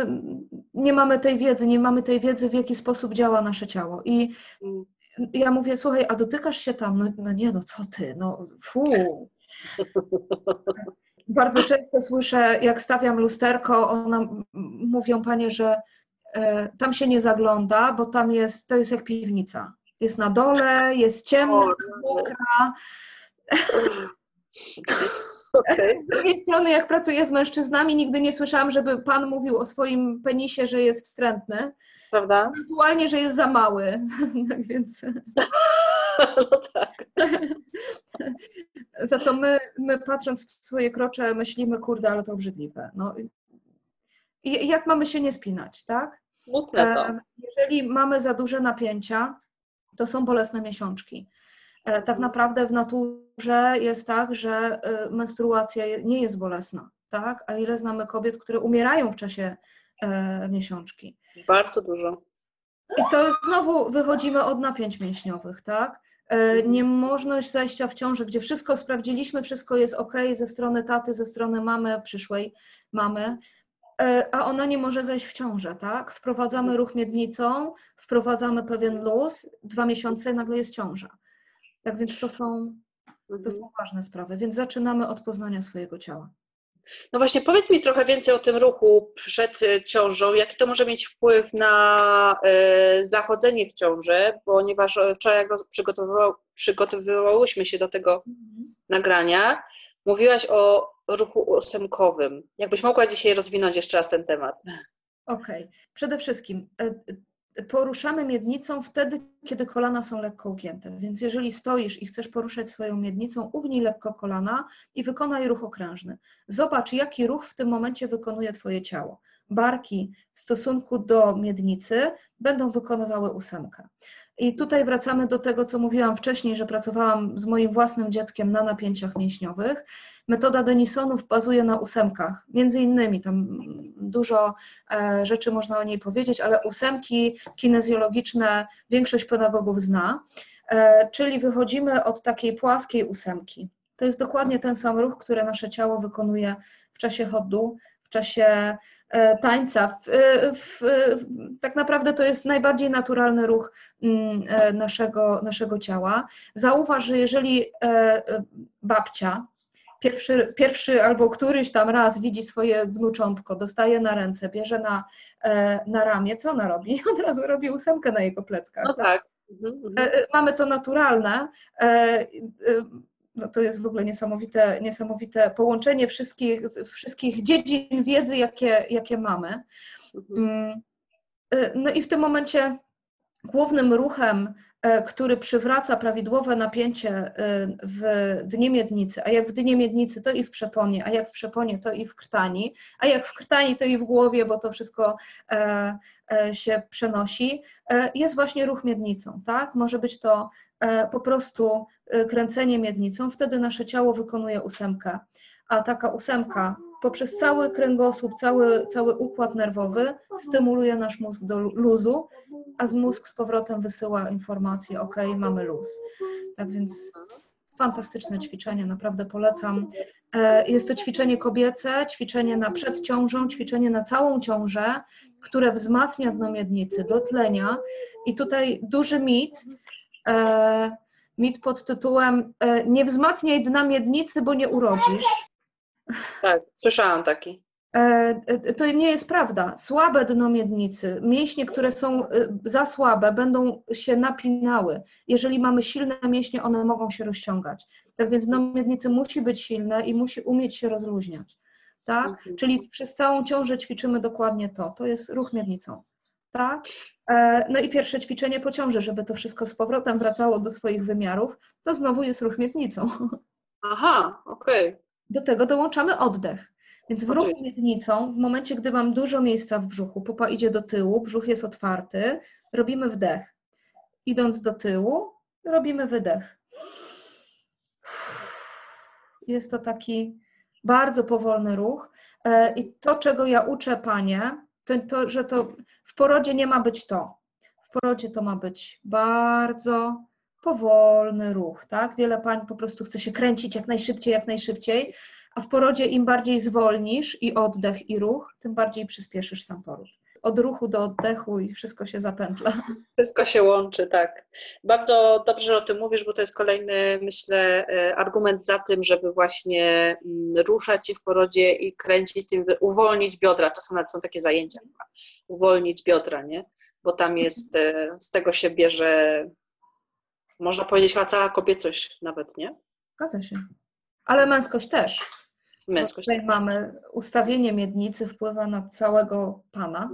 Speaker 3: nie mamy tej wiedzy, nie mamy tej wiedzy, w jaki sposób działa nasze ciało. I mhm. Ja mówię, słuchaj, a dotykasz się tam? No, no nie, no co ty, no fu. Bardzo często słyszę, jak stawiam lusterko, ona, mówią panie, że e, tam się nie zagląda, bo tam jest, to jest jak piwnica. Jest na dole, jest ciemna, mokra. Okay. Z drugiej strony, jak pracuję z mężczyznami, nigdy nie słyszałam, żeby pan mówił o swoim penisie, że jest wstrętny.
Speaker 2: Prawda?
Speaker 3: Ewentualnie, że jest za mały. Więc.
Speaker 2: No tak.
Speaker 3: Za to my, my patrząc w swoje krocze myślimy, kurde, ale to obrzydliwe. No. I jak mamy się nie spinać, tak?
Speaker 2: Mutne to.
Speaker 3: Jeżeli mamy za duże napięcia, to są bolesne miesiączki. E, tak naprawdę w naturze jest tak, że e, menstruacja nie jest bolesna, tak? A ile znamy kobiet, które umierają w czasie e, miesiączki?
Speaker 2: Bardzo dużo.
Speaker 3: I to znowu, wychodzimy od napięć mięśniowych, tak? Niemożność zajścia w ciąży, gdzie wszystko sprawdziliśmy, wszystko jest ok ze strony taty, ze strony mamy, przyszłej mamy, a ona nie może zajść w ciążę, tak? Wprowadzamy ruch miednicą, wprowadzamy pewien luz, dwa miesiące nagle jest ciąża. Tak więc to są, to są mhm. ważne sprawy. Więc zaczynamy od poznania swojego ciała.
Speaker 2: No właśnie, powiedz mi trochę więcej o tym ruchu przed e, ciążą. Jaki to może mieć wpływ na y, zachodzenie w ciąży, ponieważ wczoraj, jak przygotowywał, przygotowywałyśmy się do tego mhm. nagrania, mówiłaś o ruchu ósemkowym. Jakbyś mogła dzisiaj rozwinąć jeszcze raz ten temat?
Speaker 3: Okej. Okay. Przede wszystkim poruszamy miednicą wtedy, kiedy kolana są lekko ugięte. Więc jeżeli stoisz i chcesz poruszać swoją miednicą, ugnij lekko kolana i wykonaj ruch okrężny. Zobacz, jaki ruch w tym momencie wykonuje Twoje ciało. Barki w stosunku do miednicy będą wykonywały ósemkę. I tutaj wracamy do tego, co mówiłam wcześniej, że pracowałam z moim własnym dzieckiem na napięciach mięśniowych. Metoda Denisonów bazuje na ósemkach, między innymi tam dużo e, rzeczy można o niej powiedzieć, ale ósemki kinezjologiczne większość pedagogów zna, e, czyli wychodzimy od takiej płaskiej ósemki. To jest dokładnie ten sam ruch, który nasze ciało wykonuje w czasie chodu, w czasie tańca. W, e, w, tak naprawdę to jest najbardziej naturalny ruch mm, e, naszego, naszego ciała. Zauważ, że jeżeli babcia pierwszy, pierwszy albo któryś tam raz widzi swoje wnuczątko, dostaje na ręce, bierze na, e, na ramię, co ona robi? Od razu robi ósemkę na jego pleckach.
Speaker 2: No tak. Mhm, mhm.
Speaker 3: E, e, Mamy to naturalne. E, e, No to jest w ogóle niesamowite, niesamowite połączenie wszystkich, wszystkich dziedzin wiedzy, jakie, jakie mamy.
Speaker 2: Mhm.
Speaker 3: Mm, y, No i w tym momencie głównym ruchem, e, który przywraca prawidłowe napięcie y, w dnie miednicy, a jak w dnie miednicy, to i w przeponie, a jak w przeponie, to i w krtani, a jak w krtani, to i w głowie, bo to wszystko e, e, się przenosi, e, jest właśnie ruch miednicą, tak? Może być to e, po prostu e, kręcenie miednicą, wtedy nasze ciało wykonuje ósemkę, a taka ósemka poprzez cały kręgosłup, cały, cały układ nerwowy stymuluje nasz mózg do lu- luzu, a z mózg z powrotem wysyła informację, ok, mamy luz. Tak więc fantastyczne ćwiczenie, naprawdę polecam. E, Jest to ćwiczenie kobiece, ćwiczenie na przed ciążą, ćwiczenie na całą ciążę, które wzmacnia dno miednicy, dotlenia. I tutaj duży mit, e, mit pod tytułem e, nie wzmacniaj dna miednicy, bo nie urodzisz.
Speaker 2: Tak, słyszałam taki.
Speaker 3: E, e, To nie jest prawda. Słabe dno miednicy, mięśnie, które są e, za słabe, będą się napinały. Jeżeli mamy silne mięśnie, one mogą się rozciągać. Tak więc dno miednicy musi być silne i musi umieć się rozluźniać. Tak?
Speaker 2: Mhm.
Speaker 3: Czyli przez całą ciążę ćwiczymy dokładnie to. To jest ruch miednicą. Tak? E, No i pierwsze ćwiczenie po ciąży, żeby to wszystko z powrotem wracało do swoich wymiarów, to znowu jest ruch miednicą.
Speaker 2: Aha, okej.
Speaker 3: Do tego dołączamy oddech. Więc w ruchu miednicą, w momencie, gdy mam dużo miejsca w brzuchu, pupa idzie do tyłu, brzuch jest otwarty, robimy wdech. Idąc do tyłu, robimy wydech. Jest to taki bardzo powolny ruch. E, I to, czego ja uczę panie, to, to, że to w porodzie nie ma być to. W porodzie to ma być bardzo powolny ruch, tak? Wiele pań po prostu chce się kręcić jak najszybciej, jak najszybciej, a w porodzie im bardziej zwolnisz i oddech, i ruch, tym bardziej przyspieszysz sam poród. Od ruchu do oddechu i wszystko się zapętla.
Speaker 2: Wszystko się łączy, tak. Bardzo dobrze że o tym mówisz, bo to jest kolejny, myślę, e, argument za tym, żeby właśnie mm, ruszać się w porodzie i kręcić tym, by uwolnić biodra. Czasem nawet są takie zajęcia, chyba. uwolnić biodra, nie? Bo tam jest, e, z tego się bierze, można powiedzieć, chyba cała kobiecość nawet, nie?
Speaker 3: Zgadza się. Ale męskość też. Bo
Speaker 2: Męskość.
Speaker 3: Tutaj mamy ustawienie miednicy wpływa na całego pana.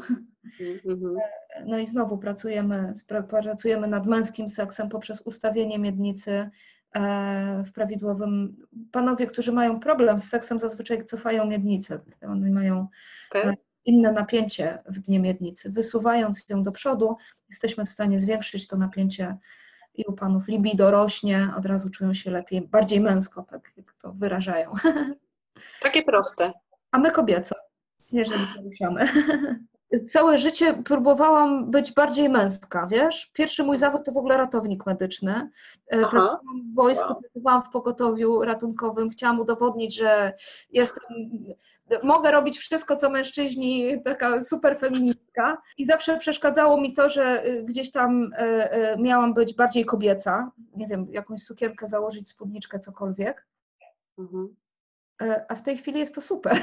Speaker 2: Mhm, mhm.
Speaker 3: No i znowu pracujemy, pracujemy nad męskim seksem poprzez ustawienie miednicy e, w prawidłowym. Panowie, którzy mają problem z seksem, zazwyczaj cofają miednicę. One mają
Speaker 2: Okej.
Speaker 3: inne napięcie w dnie miednicy. Wysuwając ją do przodu, jesteśmy w stanie zwiększyć to napięcie i u panów libido rośnie, od razu czują się lepiej, bardziej męsko, tak jak to wyrażają.
Speaker 2: Takie proste.
Speaker 3: A my kobieco, jeżeli poruszamy. Całe życie próbowałam być bardziej męska, wiesz? Pierwszy mój zawód to w ogóle ratownik medyczny. E,
Speaker 2: Aha.
Speaker 3: Pracowałam w wojsku,
Speaker 2: Wow.
Speaker 3: pracowałam w pogotowiu ratunkowym. Chciałam udowodnić, że jestem, mogę robić wszystko, co mężczyźni, taka super feministka. I zawsze przeszkadzało mi to, że y, gdzieś tam e, e, miałam być bardziej kobieca. Nie wiem, jakąś sukienkę założyć, spódniczkę, cokolwiek.
Speaker 2: Mhm.
Speaker 3: E, A w tej chwili jest to super.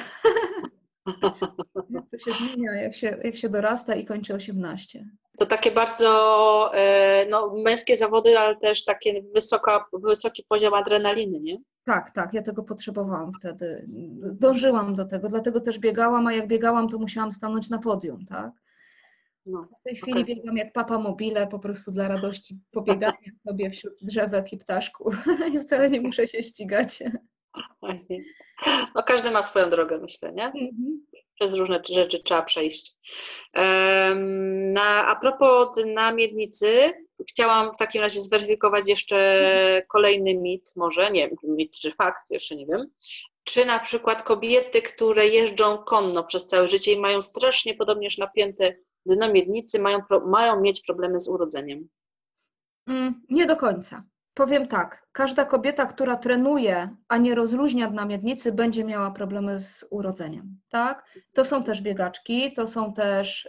Speaker 3: Jak to się zmienia, jak się, jak się dorasta i kończy 18.
Speaker 2: To takie bardzo e, no, męskie zawody, ale też takie wysoka, wysoki poziom adrenaliny, nie?
Speaker 3: Tak, tak, ja tego potrzebowałam wtedy. Dążyłam do tego, dlatego też biegałam, a jak biegałam, to musiałam stanąć na podium, tak?
Speaker 2: No.
Speaker 3: W tej chwili
Speaker 2: Okej.
Speaker 3: biegam jak papa mobile, po prostu dla radości pobiegania sobie wśród drzewek i ptaszków. I wcale nie muszę się ścigać.
Speaker 2: No, każdy ma swoją drogę, myślę, nie?
Speaker 3: Mhm.
Speaker 2: Przez różne rzeczy trzeba przejść. Na, a propos na miednicy, chciałam w takim razie zweryfikować jeszcze kolejny mit, może, nie wiem, mit czy fakt, jeszcze nie wiem. Czy na przykład kobiety, które jeżdżą konno przez całe życie i mają strasznie podobnież napięte dno miednicy, mają, mają mieć problemy z urodzeniem?
Speaker 3: Mm, Nie do końca. Powiem tak, każda kobieta, która trenuje, a nie rozluźnia dna miednicy, będzie miała problemy z urodzeniem, tak? To są też biegaczki, to są też y,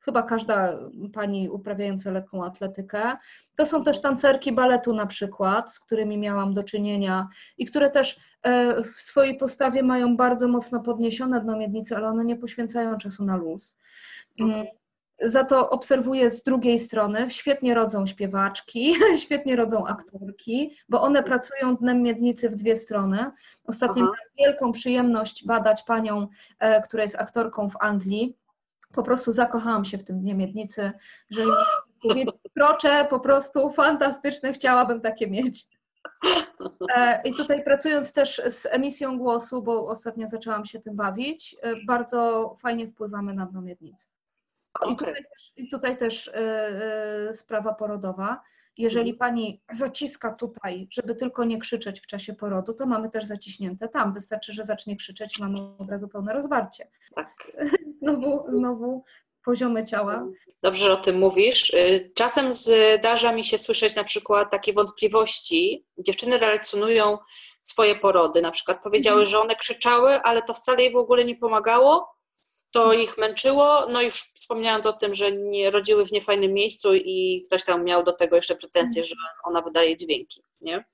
Speaker 3: chyba każda pani uprawiająca lekką atletykę, to są też tancerki baletu na przykład, z którymi miałam do czynienia i które też y, w swojej postawie mają bardzo mocno podniesione dno miednicy, ale one nie poświęcają czasu na luz.
Speaker 2: Okay.
Speaker 3: Za to obserwuję z drugiej strony, świetnie rodzą śpiewaczki, świetnie rodzą aktorki, bo one pracują dnem miednicy w dwie strony. Ostatnio
Speaker 2: Aha.
Speaker 3: miałam wielką przyjemność badać panią, e, która jest aktorką w Anglii. Po prostu zakochałam się w tym dnie miednicy, że krocze po prostu fantastyczne, chciałabym takie mieć. E, I tutaj pracując też z emisją głosu, bo ostatnio zaczęłam się tym bawić, e, bardzo fajnie wpływamy na dno miednicy. Tutaj też, tutaj też e, e, sprawa porodowa. Jeżeli
Speaker 2: Mhm.
Speaker 3: pani zaciska tutaj, żeby tylko nie krzyczeć w czasie porodu, to mamy też zaciśnięte tam. Wystarczy, że zacznie krzyczeć i mamy od razu pełne rozwarcie.
Speaker 2: Tak.
Speaker 3: Znowu, znowu poziomy ciała.
Speaker 2: Dobrze, że o tym mówisz. Y, Czasem zdarza mi się słyszeć na przykład takie wątpliwości. Dziewczyny relacjonują swoje porody. Na przykład powiedziały,
Speaker 3: Mhm.
Speaker 2: że one krzyczały, ale to wcale jej w ogóle nie pomagało. To ich męczyło. No już wspomniałam o tym, że nie rodziły w niefajnym miejscu i ktoś tam miał do tego jeszcze pretensje, że ona wydaje dźwięki. Nie?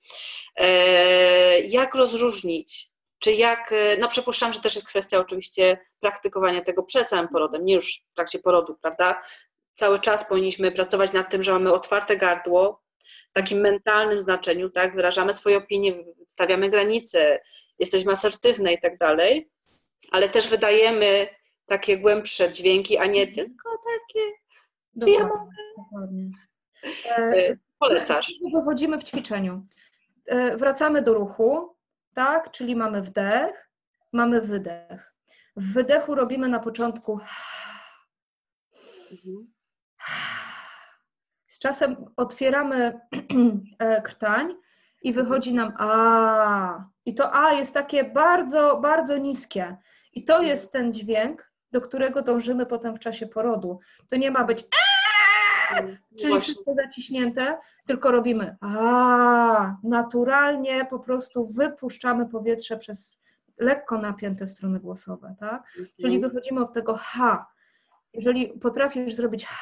Speaker 2: E, jak rozróżnić? Czy jak, e, no przypuszczam, że też jest kwestia oczywiście praktykowania tego przed samym porodem, nie już w trakcie porodu, prawda? Cały czas powinniśmy pracować nad tym, że mamy otwarte gardło, w takim mentalnym znaczeniu, tak? Wyrażamy swoje opinie, stawiamy granice, jesteśmy asertywne i tak dalej, ale też wydajemy takie głębsze dźwięki, a nie tylko takie. Czy ja
Speaker 3: Dokładnie. dokładnie. E,
Speaker 2: E, Polecasz.
Speaker 3: Wychodzimy w ćwiczeniu. E, Wracamy do ruchu, tak? Czyli mamy wdech, mamy wydech. W wydechu robimy na początku
Speaker 2: Mhm.
Speaker 3: z czasem otwieramy krtań i wychodzi nam a. I to a jest takie bardzo, bardzo niskie. I to jest ten dźwięk, do którego dążymy potem w czasie porodu. To nie ma być czyli
Speaker 2: Właśnie.
Speaker 3: wszystko zaciśnięte, tylko robimy a naturalnie po prostu wypuszczamy powietrze przez lekko napięte struny głosowe, tak? Czyli
Speaker 2: Mhm.
Speaker 3: wychodzimy od tego ha. Jeżeli potrafisz zrobić ha,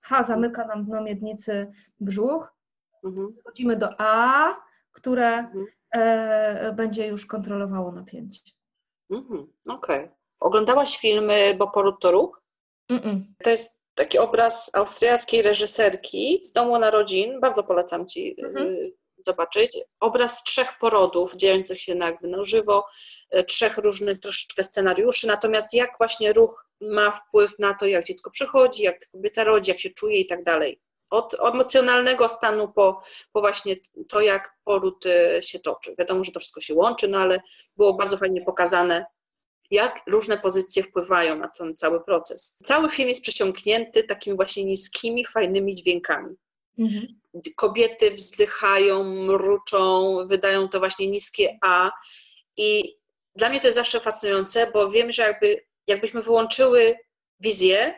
Speaker 3: ha zamyka nam dno miednicy brzuch,
Speaker 2: Mhm.
Speaker 3: Przechodzimy do A, które
Speaker 2: Mhm.
Speaker 3: e, będzie już kontrolowało napięcie.
Speaker 2: Mhm. Okej. Oglądałaś filmy Bo poród to ruch?
Speaker 3: Mm-mm.
Speaker 2: To jest taki obraz austriackiej reżyserki z Domu Narodzin. Bardzo polecam Ci
Speaker 3: Mhm.
Speaker 2: y, zobaczyć. Obraz trzech porodów dziejących się na, jakby na żywo, y, trzech różnych troszeczkę scenariuszy, natomiast jak właśnie ruch ma wpływ na to, jak dziecko przychodzi, jak kobieta rodzi, jak się czuje i tak dalej. Od emocjonalnego stanu po, po właśnie to, jak poród y, się toczy. Wiadomo, że to wszystko się łączy, no ale było bardzo fajnie pokazane, jak różne pozycje wpływają na ten cały proces. Cały film jest przesiąknięty takimi właśnie niskimi, fajnymi dźwiękami.
Speaker 3: Mhm.
Speaker 2: Kobiety wzdychają, mruczą, wydają to właśnie niskie A. I dla mnie to jest zawsze fascynujące, bo wiem, że jakby, jakbyśmy wyłączyły wizję,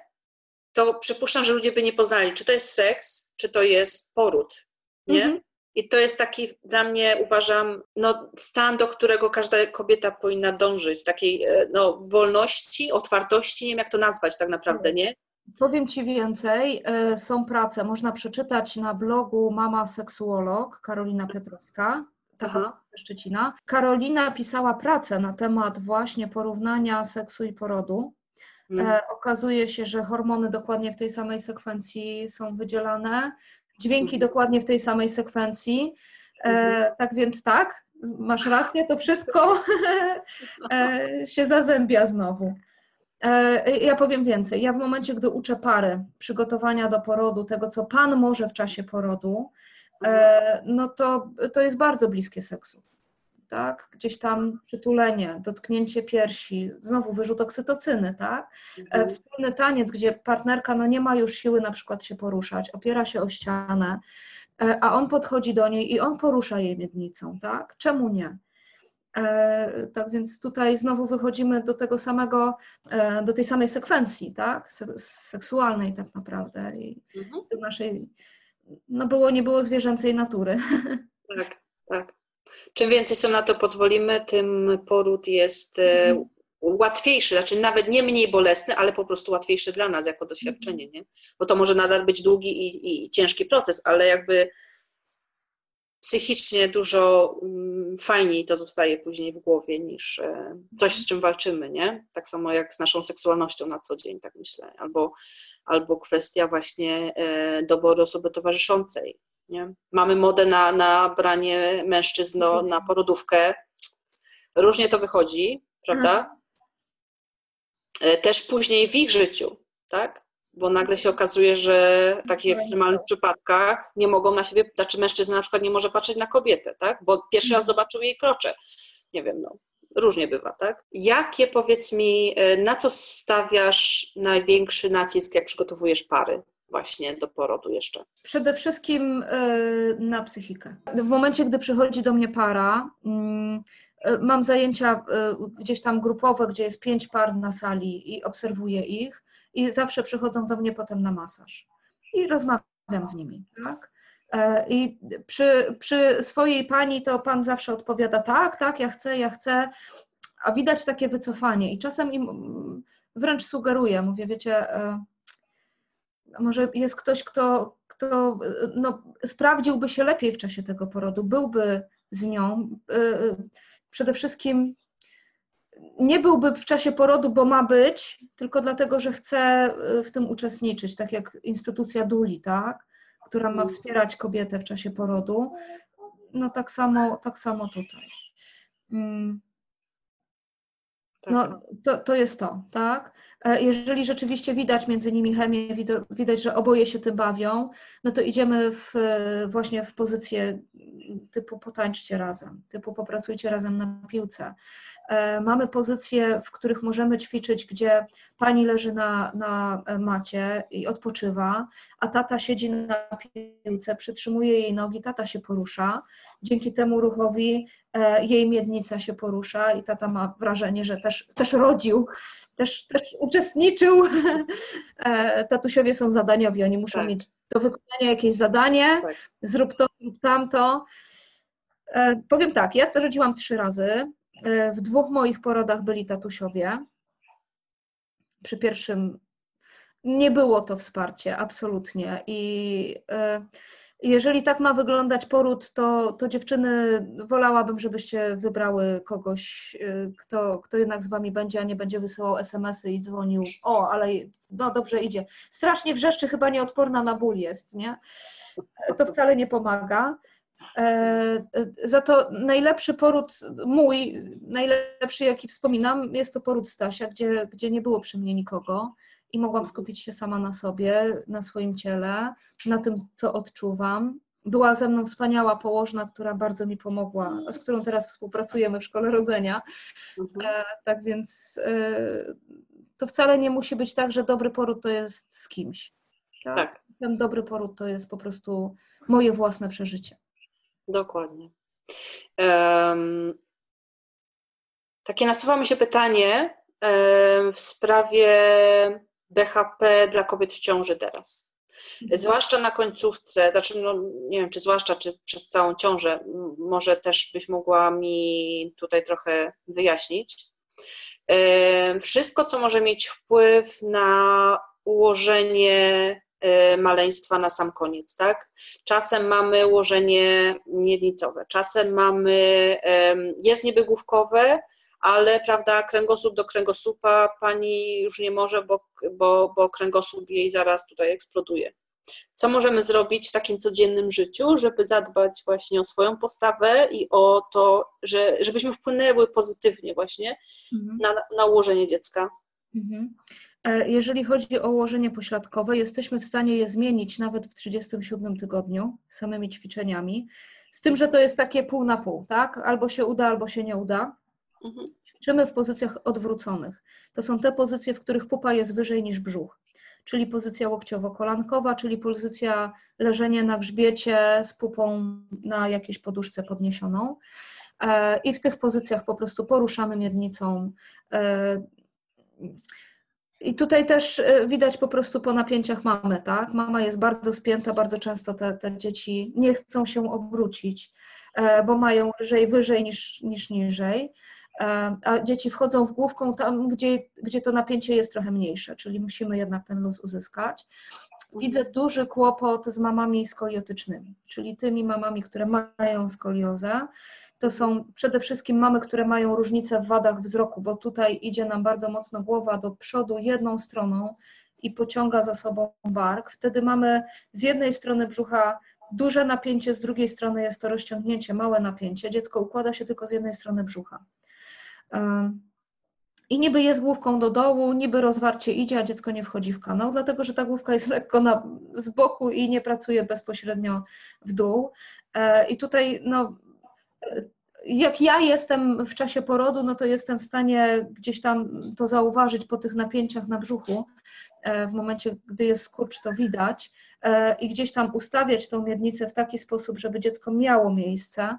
Speaker 2: to przypuszczam, że ludzie by nie poznali, czy to jest seks, czy to jest poród. Nie?
Speaker 3: Mhm.
Speaker 2: I to jest taki dla mnie, uważam, no, stan, do którego każda kobieta powinna dążyć, takiej e, no, wolności, otwartości, nie wiem jak to nazwać tak naprawdę, nie?
Speaker 3: Powiem Ci więcej. e, Są prace, można przeczytać na blogu Mama Seksuolog Karolina Piotrowska, taka Szczecina. Karolina pisała pracę na temat właśnie porównania seksu i porodu.
Speaker 2: Mm.
Speaker 3: E, okazuje się, że hormony dokładnie w tej samej sekwencji są wydzielane, dźwięki
Speaker 2: Mhm.
Speaker 3: dokładnie w tej samej sekwencji. E,
Speaker 2: Mhm.
Speaker 3: tak więc tak, masz rację, to wszystko e, się zazębia znowu. E, ja powiem więcej. Ja w momencie, gdy uczę pary przygotowania do porodu, tego co pan może w czasie porodu, e, no to, to jest bardzo bliskie seksu. Tak? Gdzieś tam przytulenie, dotknięcie piersi, znowu wyrzut oksytocyny, tak? E,
Speaker 2: Mhm.
Speaker 3: Wspólny taniec, gdzie partnerka no nie ma już siły na przykład się poruszać, opiera się o ścianę, e, a on podchodzi do niej i on porusza jej miednicą, tak? Czemu nie? E, Tak więc tutaj znowu wychodzimy do tego samego, do tej samej sekwencji, tak? Se- Seksualnej tak naprawdę i
Speaker 2: Mhm.
Speaker 3: do naszej no było, nie było zwierzęcej natury.
Speaker 2: Tak, tak. Czym więcej sobie na to pozwolimy, tym poród jest e, łatwiejszy, znaczy nawet nie mniej bolesny, ale po prostu łatwiejszy dla nas jako doświadczenie, nie? Bo to może nadal być długi i, i ciężki proces, ale jakby psychicznie dużo mm, fajniej to zostaje później w głowie niż e, coś, z czym walczymy, nie? Tak samo jak z naszą seksualnością na co dzień, tak myślę. Albo, albo kwestia właśnie e, doboru osoby towarzyszącej, nie? Mamy modę na, na branie mężczyzn no, na porodówkę. Różnie to wychodzi, prawda? E, Też później w ich życiu, tak? Bo nagle się okazuje, że w takich ekstremalnych przypadkach nie mogą na siebie, znaczy mężczyzna na przykład nie może patrzeć na kobietę, tak? Bo pierwszy raz zobaczył jej krocze. Nie wiem, no. Różnie bywa, tak? Jakie, powiedz mi, e, na co stawiasz największy nacisk, jak przygotowujesz pary właśnie do porodu jeszcze?
Speaker 3: Przede wszystkim y, na psychikę. W momencie, gdy przychodzi do mnie para, mm, y, mam zajęcia y, gdzieś tam grupowe, gdzie jest pięć par na sali i obserwuję ich i zawsze przychodzą do mnie potem na masaż i rozmawiam z nimi, tak? E, I przy, przy swojej pani to pan zawsze odpowiada tak, tak, ja chcę, ja chcę, a widać takie wycofanie i czasem im mm, wręcz sugeruję, mówię, wiecie, e, może jest ktoś, kto, kto no, sprawdziłby się lepiej w czasie tego porodu, byłby z nią. e, Przede wszystkim nie byłby w czasie porodu, bo ma być, tylko dlatego, że chce e, w tym uczestniczyć, tak jak instytucja Duli, tak? która ma wspierać kobietę w czasie porodu. No tak samo, tak samo tutaj. Mm.
Speaker 2: Tak.
Speaker 3: No, to, to jest to, tak? E, Jeżeli rzeczywiście widać między nimi chemię, widać, że oboje się tym bawią, no to idziemy w, e, właśnie w pozycję typu potańczcie razem, typu popracujcie razem na piłce. E, Mamy pozycje, w których możemy ćwiczyć, gdzie pani leży na, na macie i odpoczywa, a tata siedzi na piłce, przytrzymuje jej nogi, tata się porusza. Dzięki temu ruchowi jej miednica się porusza i tata ma wrażenie, że też, też rodził, też, też uczestniczył. E, Tatusiowie są zadaniowi, oni muszą
Speaker 2: Tak.
Speaker 3: mieć do wykonania jakieś zadanie,
Speaker 2: Tak.
Speaker 3: zrób to, zrób tamto. E, Powiem tak, ja to rodziłam trzy razy. E, W dwóch moich porodach byli tatusiowie. Przy pierwszym nie było to wsparcie, absolutnie. I jeżeli tak ma wyglądać poród, to, to dziewczyny wolałabym, żebyście wybrały kogoś, e, kto, kto jednak z wami będzie, a nie będzie wysyłał SMS-y i dzwonił. O, ale no dobrze idzie. Strasznie wrzeszczy, chyba nieodporna na ból jest, nie? To wcale nie pomaga. E, e, Za to najlepszy poród mój, najlepszy jaki wspominam, jest to poród Stasia, gdzie, gdzie nie było przy mnie nikogo i mogłam skupić się sama na sobie, na swoim ciele, na tym, co odczuwam. Była ze mną wspaniała położna, która bardzo mi pomogła, z którą teraz współpracujemy w szkole rodzenia.
Speaker 2: Mhm.
Speaker 3: E, Tak więc e, to wcale nie musi być tak, że dobry poród to jest z kimś.
Speaker 2: Tak.
Speaker 3: Ten dobry poród to jest po prostu moje własne przeżycie.
Speaker 2: Dokładnie. Em, takie nasuwa mi się pytanie em, w sprawie BHP dla kobiet w ciąży teraz. Zwłaszcza na końcówce, znaczy no, nie wiem, czy zwłaszcza, czy przez całą ciążę, może też byś mogła mi tutaj trochę wyjaśnić. Wszystko, co może mieć wpływ na ułożenie e, maleństwa na sam koniec, tak? Czasem mamy ułożenie miednicowe, czasem mamy, jest niebygłówkowe, ale prawda, kręgosłup do kręgosłupa pani już nie może, bo, bo, bo kręgosłup jej zaraz tutaj eksploduje. Co możemy zrobić w takim codziennym życiu, żeby zadbać właśnie o swoją postawę i o to, że, żebyśmy wpłynęły pozytywnie właśnie
Speaker 3: Mhm.
Speaker 2: na, na ułożenie dziecka?
Speaker 3: Mhm. E, Jeżeli chodzi o ułożenie pośladkowe, jesteśmy w stanie je zmienić nawet w 37 tygodniu samymi ćwiczeniami, z tym, że to jest takie pół na pół, tak? Albo się uda, albo się nie uda.
Speaker 2: Mhm.
Speaker 3: Ćwiczymy w pozycjach odwróconych. To są te pozycje, w których pupa jest wyżej niż brzuch, czyli pozycja łokciowo-kolankowa, czyli pozycja leżenia na grzbiecie z pupą na jakiejś poduszce podniesioną. E, I w tych pozycjach po prostu poruszamy miednicą. E, I tutaj też y, widać po prostu po napięciach mamy, tak? Mama jest bardzo spięta, bardzo często te, te dzieci nie chcą się obrócić, e, bo mają lżej wyżej niż, niż niżej, e, a dzieci wchodzą w główką tam, gdzie, gdzie to napięcie jest trochę mniejsze, czyli musimy jednak ten luz uzyskać. Widzę duży kłopot z mamami skoliotycznymi, czyli tymi mamami, które mają skoliozę. To są przede wszystkim mamy, które mają różnice w wadach wzroku, bo tutaj idzie nam bardzo mocno głowa do przodu jedną stroną i pociąga za sobą bark. Wtedy mamy z jednej strony brzucha duże napięcie, z drugiej strony jest to rozciągnięcie, małe napięcie. Dziecko układa się tylko z jednej strony brzucha. I niby jest główką do dołu, niby rozwarcie idzie, a dziecko nie wchodzi w kanał, dlatego że ta główka jest lekko na, z boku i nie pracuje bezpośrednio w dół. E, I tutaj no, jak ja jestem w czasie porodu, no to jestem w stanie gdzieś tam to zauważyć po tych napięciach na brzuchu. E, w momencie, gdy jest skurcz, to widać e, i gdzieś tam ustawiać tą miednicę w taki sposób, żeby dziecko miało miejsce.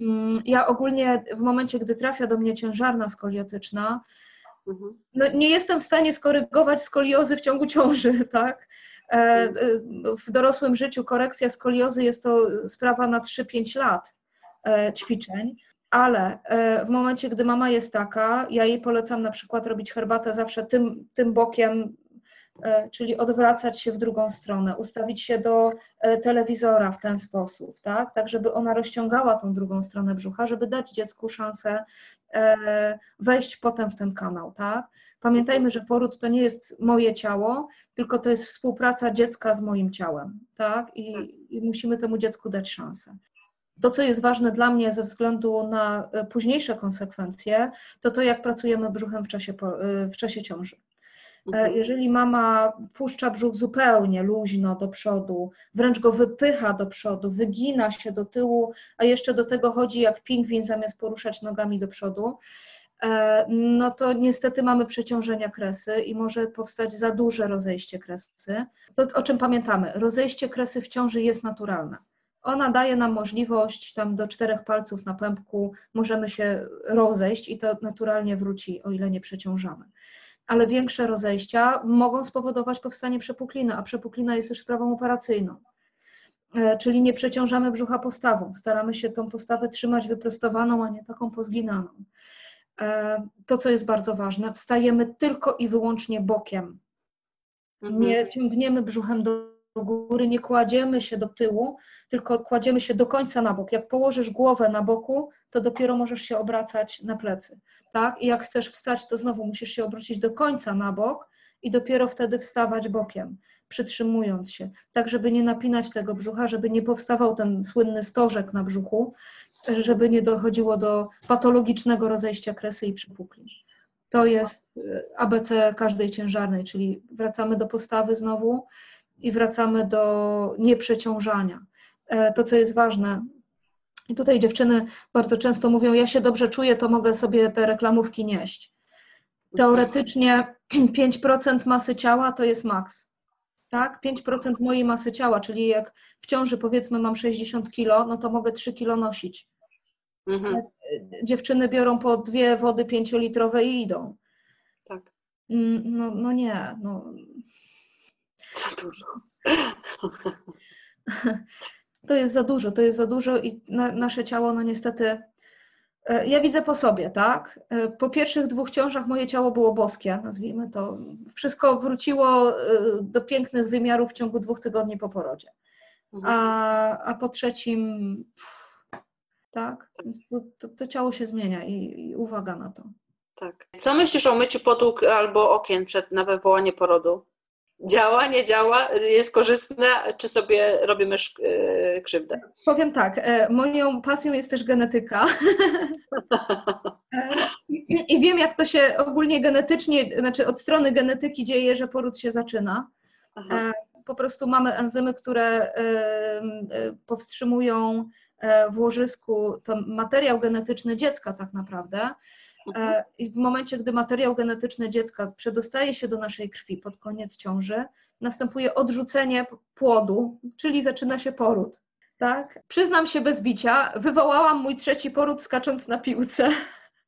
Speaker 3: Mm, ja ogólnie w momencie, gdy trafia do mnie ciężarna skoliotyczna, mhm. no nie jestem w stanie skorygować skoliozy w ciągu ciąży, tak? E, mhm. W dorosłym życiu korekcja skoliozy jest to sprawa na 3-5 lat ćwiczeń, ale w momencie, gdy mama jest taka, ja jej polecam na przykład robić herbatę zawsze tym, tym bokiem E, czyli odwracać się w drugą stronę, ustawić się do e, telewizora w ten sposób, tak, tak żeby ona rozciągała tą drugą stronę brzucha, żeby dać dziecku szansę e, wejść potem w ten kanał, tak. Pamiętajmy, że poród to nie jest moje ciało, tylko to jest współpraca dziecka z moim ciałem, tak, i, i musimy temu dziecku dać szansę. To, co jest ważne dla mnie ze względu na późniejsze konsekwencje, to to, jak pracujemy brzuchem w czasie, w czasie ciąży. E, mhm. Jeżeli mama puszcza brzuch zupełnie luźno do przodu, wręcz go wypycha do przodu, wygina się do tyłu, a jeszcze do tego chodzi jak pingwin zamiast poruszać nogami do przodu, e, no to niestety mamy przeciążenia kresy i może powstać za duże rozejście kresy. To o czym pamiętamy? Rozejście kresy w ciąży jest naturalne. Ona daje nam możliwość, tam do czterech palców na pępku możemy się rozejść i to naturalnie wróci, o ile nie przeciążamy ale większe rozejścia mogą spowodować powstanie przepukliny, a przepuklina jest już sprawą operacyjną. E, czyli nie przeciążamy brzucha postawą, staramy się tą postawę trzymać wyprostowaną, a nie taką pozginaną. E, to, co jest bardzo ważne, wstajemy tylko i wyłącznie bokiem. Mhm. Nie ciągniemy brzuchem do góry, nie kładziemy się do tyłu, tylko kładziemy się do końca na bok. Jak położysz głowę na boku, to dopiero możesz się obracać na plecy. Tak? I jak chcesz wstać, to znowu musisz się obrócić do końca na bok i dopiero wtedy wstawać bokiem, przytrzymując się, tak żeby nie napinać tego brzucha, żeby nie powstawał ten słynny stożek na brzuchu, żeby nie dochodziło do patologicznego rozejścia kresy i przypuklin. To jest y, ABC każdej ciężarnej, czyli wracamy do postawy znowu i wracamy do nieprzeciążania. E, to, co jest ważne, i tutaj dziewczyny bardzo często mówią, ja się dobrze czuję, to mogę sobie te reklamówki nieść. Teoretycznie 5% masy ciała to jest maks. Tak? 5% mojej masy ciała, czyli jak w ciąży powiedzmy mam 60 kg, no to mogę 3 kg nosić. Mhm. Dziewczyny biorą po dwie wody pięciolitrowe i idą.
Speaker 2: Tak.
Speaker 3: Mm, no, no nie, no.
Speaker 2: Za dużo.
Speaker 3: to jest za dużo, to jest za dużo i na, nasze ciało, no niestety, e, ja widzę po sobie, tak? E, po pierwszych dwóch ciążach moje ciało było boskie, nazwijmy to. Wszystko wróciło e, do pięknych wymiarów w ciągu dwóch tygodni po porodzie. Mhm. A, a po trzecim, tak? To, to, to, ciało się zmienia i, i uwaga na to.
Speaker 2: Tak. Co myślisz o myciu podłóg albo okien przed na wywołanie porodu? Działa, nie działa, jest korzystne, czy sobie robimy e, krzywdę?
Speaker 3: Powiem tak, e, moją pasją jest też genetyka. E, I wiem, jak to się ogólnie genetycznie, znaczy od strony genetyki dzieje, że poród się zaczyna. Aha. Po prostu mamy enzymy, które powstrzymują w łożysku to materiał genetyczny dziecka tak naprawdę. Mhm. E, I w momencie, gdy materiał genetyczny dziecka przedostaje się do naszej krwi pod koniec ciąży, następuje odrzucenie płodu, czyli zaczyna się poród. Tak? Przyznam się bez bicia, wywołałam mój trzeci poród skacząc na piłce.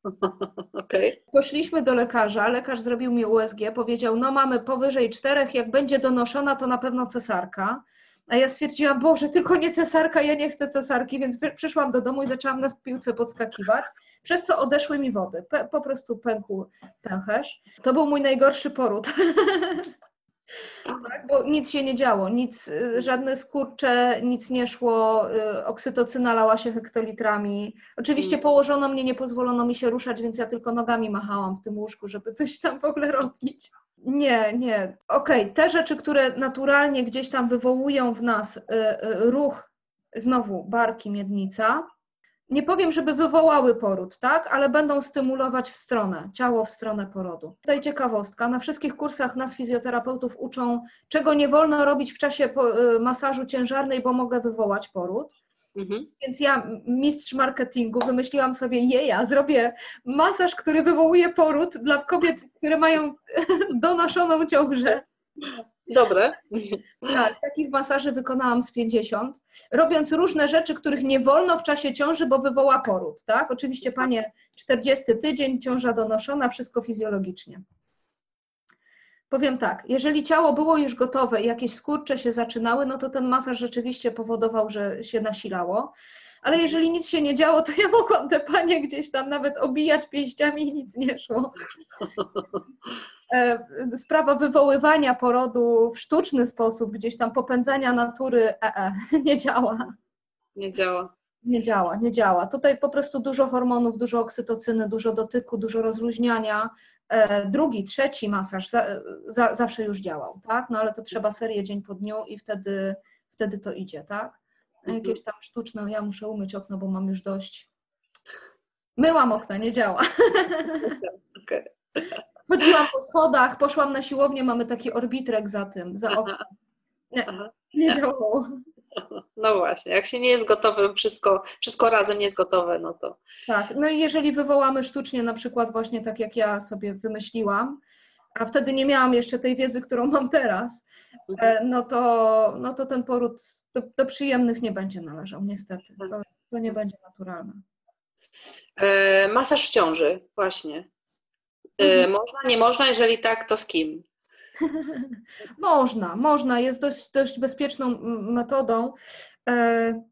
Speaker 2: Okej.
Speaker 3: Poszliśmy do lekarza, lekarz zrobił mi USG, powiedział, no mamy powyżej czterech, jak będzie donoszona, to na pewno cesarka. A ja stwierdziłam, Boże, tylko nie cesarka, ja nie chcę cesarki, więc przyszłam do domu i zaczęłam na piłce podskakiwać, przez co odeszły mi wody. Pe- po prostu pękł pęcherz. To był mój najgorszy poród. tak, bo nic się nie działo, nic, y, żadne skurcze, nic nie szło, y, oksytocyna lała się hektolitrami. Oczywiście
Speaker 2: Mm.
Speaker 3: położono mnie, nie pozwolono mi się ruszać, więc ja tylko nogami machałam w tym łóżku, żeby coś tam w ogóle robić. Nie, nie. Okej, te rzeczy, które naturalnie gdzieś tam wywołują w nas y, y, ruch, znowu barki, miednica, nie powiem, żeby wywołały poród, tak, ale będą stymulować w stronę, ciało w stronę porodu. Tutaj ciekawostka, na wszystkich kursach nas fizjoterapeutów uczą, czego nie wolno robić w czasie po- y, masażu ciężarnej, bo mogę wywołać poród.
Speaker 2: Mhm.
Speaker 3: Więc ja, mistrz marketingu, wymyśliłam sobie, jeja, zrobię masaż, który wywołuje poród dla kobiet, które mają donoszoną ciążę.
Speaker 2: Dobre.
Speaker 3: Tak, takich masaży wykonałam z 50, robiąc różne rzeczy, których nie wolno w czasie ciąży, bo wywoła poród, tak? Oczywiście panie 40 tydzień, ciąża donoszona, wszystko fizjologicznie. Powiem tak, jeżeli ciało było już gotowe i jakieś skurcze się zaczynały, no to ten masaż rzeczywiście powodował, że się nasilało. Ale jeżeli nic się nie działo, to ja mogłam te panie gdzieś tam nawet obijać pięściami i nic nie szło. E, Sprawa wywoływania porodu w sztuczny sposób, gdzieś tam popędzania natury, e, e, nie działa.
Speaker 2: Nie działa.
Speaker 3: Nie działa, nie działa. Tutaj po prostu dużo hormonów, dużo oksytocyny, dużo dotyku, dużo rozluźniania. E, Drugi, trzeci masaż za, za, zawsze już działał, tak? No ale to trzeba serię dzień po dniu i wtedy, wtedy to idzie, tak? A
Speaker 2: Mhm.
Speaker 3: Jakieś tam sztuczne, ja muszę umyć okno, bo mam już dość. Myłam okna, nie działa.
Speaker 2: Okej.
Speaker 3: Chodziłam po schodach, poszłam na siłownię, mamy taki orbitrek za tym, za oknem. Nie, nie działało.
Speaker 2: No właśnie, jak się nie jest gotowym, wszystko, wszystko razem nie jest gotowe, no to
Speaker 3: Tak, no i jeżeli wywołamy sztucznie, na przykład właśnie tak jak ja sobie wymyśliłam, a wtedy nie miałam jeszcze tej wiedzy, którą mam teraz, e, no to, no to ten poród do, do przyjemnych nie będzie należał, niestety. To, to nie będzie naturalne.
Speaker 2: E, masaż w ciąży, właśnie. E,
Speaker 3: Mhm.
Speaker 2: Można, nie można, jeżeli tak, to z kim?
Speaker 3: Można, można, jest dość, dość bezpieczną metodą. E,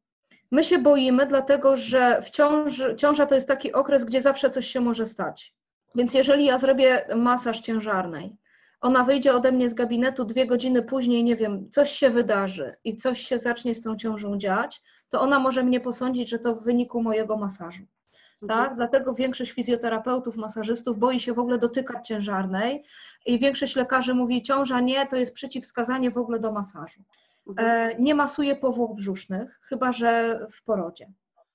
Speaker 3: My się boimy, dlatego że w ciąży, ciąża to jest taki okres, gdzie zawsze coś się może stać. Więc jeżeli ja zrobię masaż ciężarnej, ona wyjdzie ode mnie z gabinetu dwie godziny później, nie wiem, coś się wydarzy i coś się zacznie z tą ciążą dziać, to ona może mnie posądzić, że to w wyniku mojego masażu. Tak? Dlatego większość fizjoterapeutów, masażystów boi się w ogóle dotykać ciężarnej i większość lekarzy mówi, ciąża nie, to jest przeciwwskazanie w ogóle do masażu.
Speaker 2: Mhm.
Speaker 3: E, Nie masuje powłok brzusznych, chyba że w porodzie.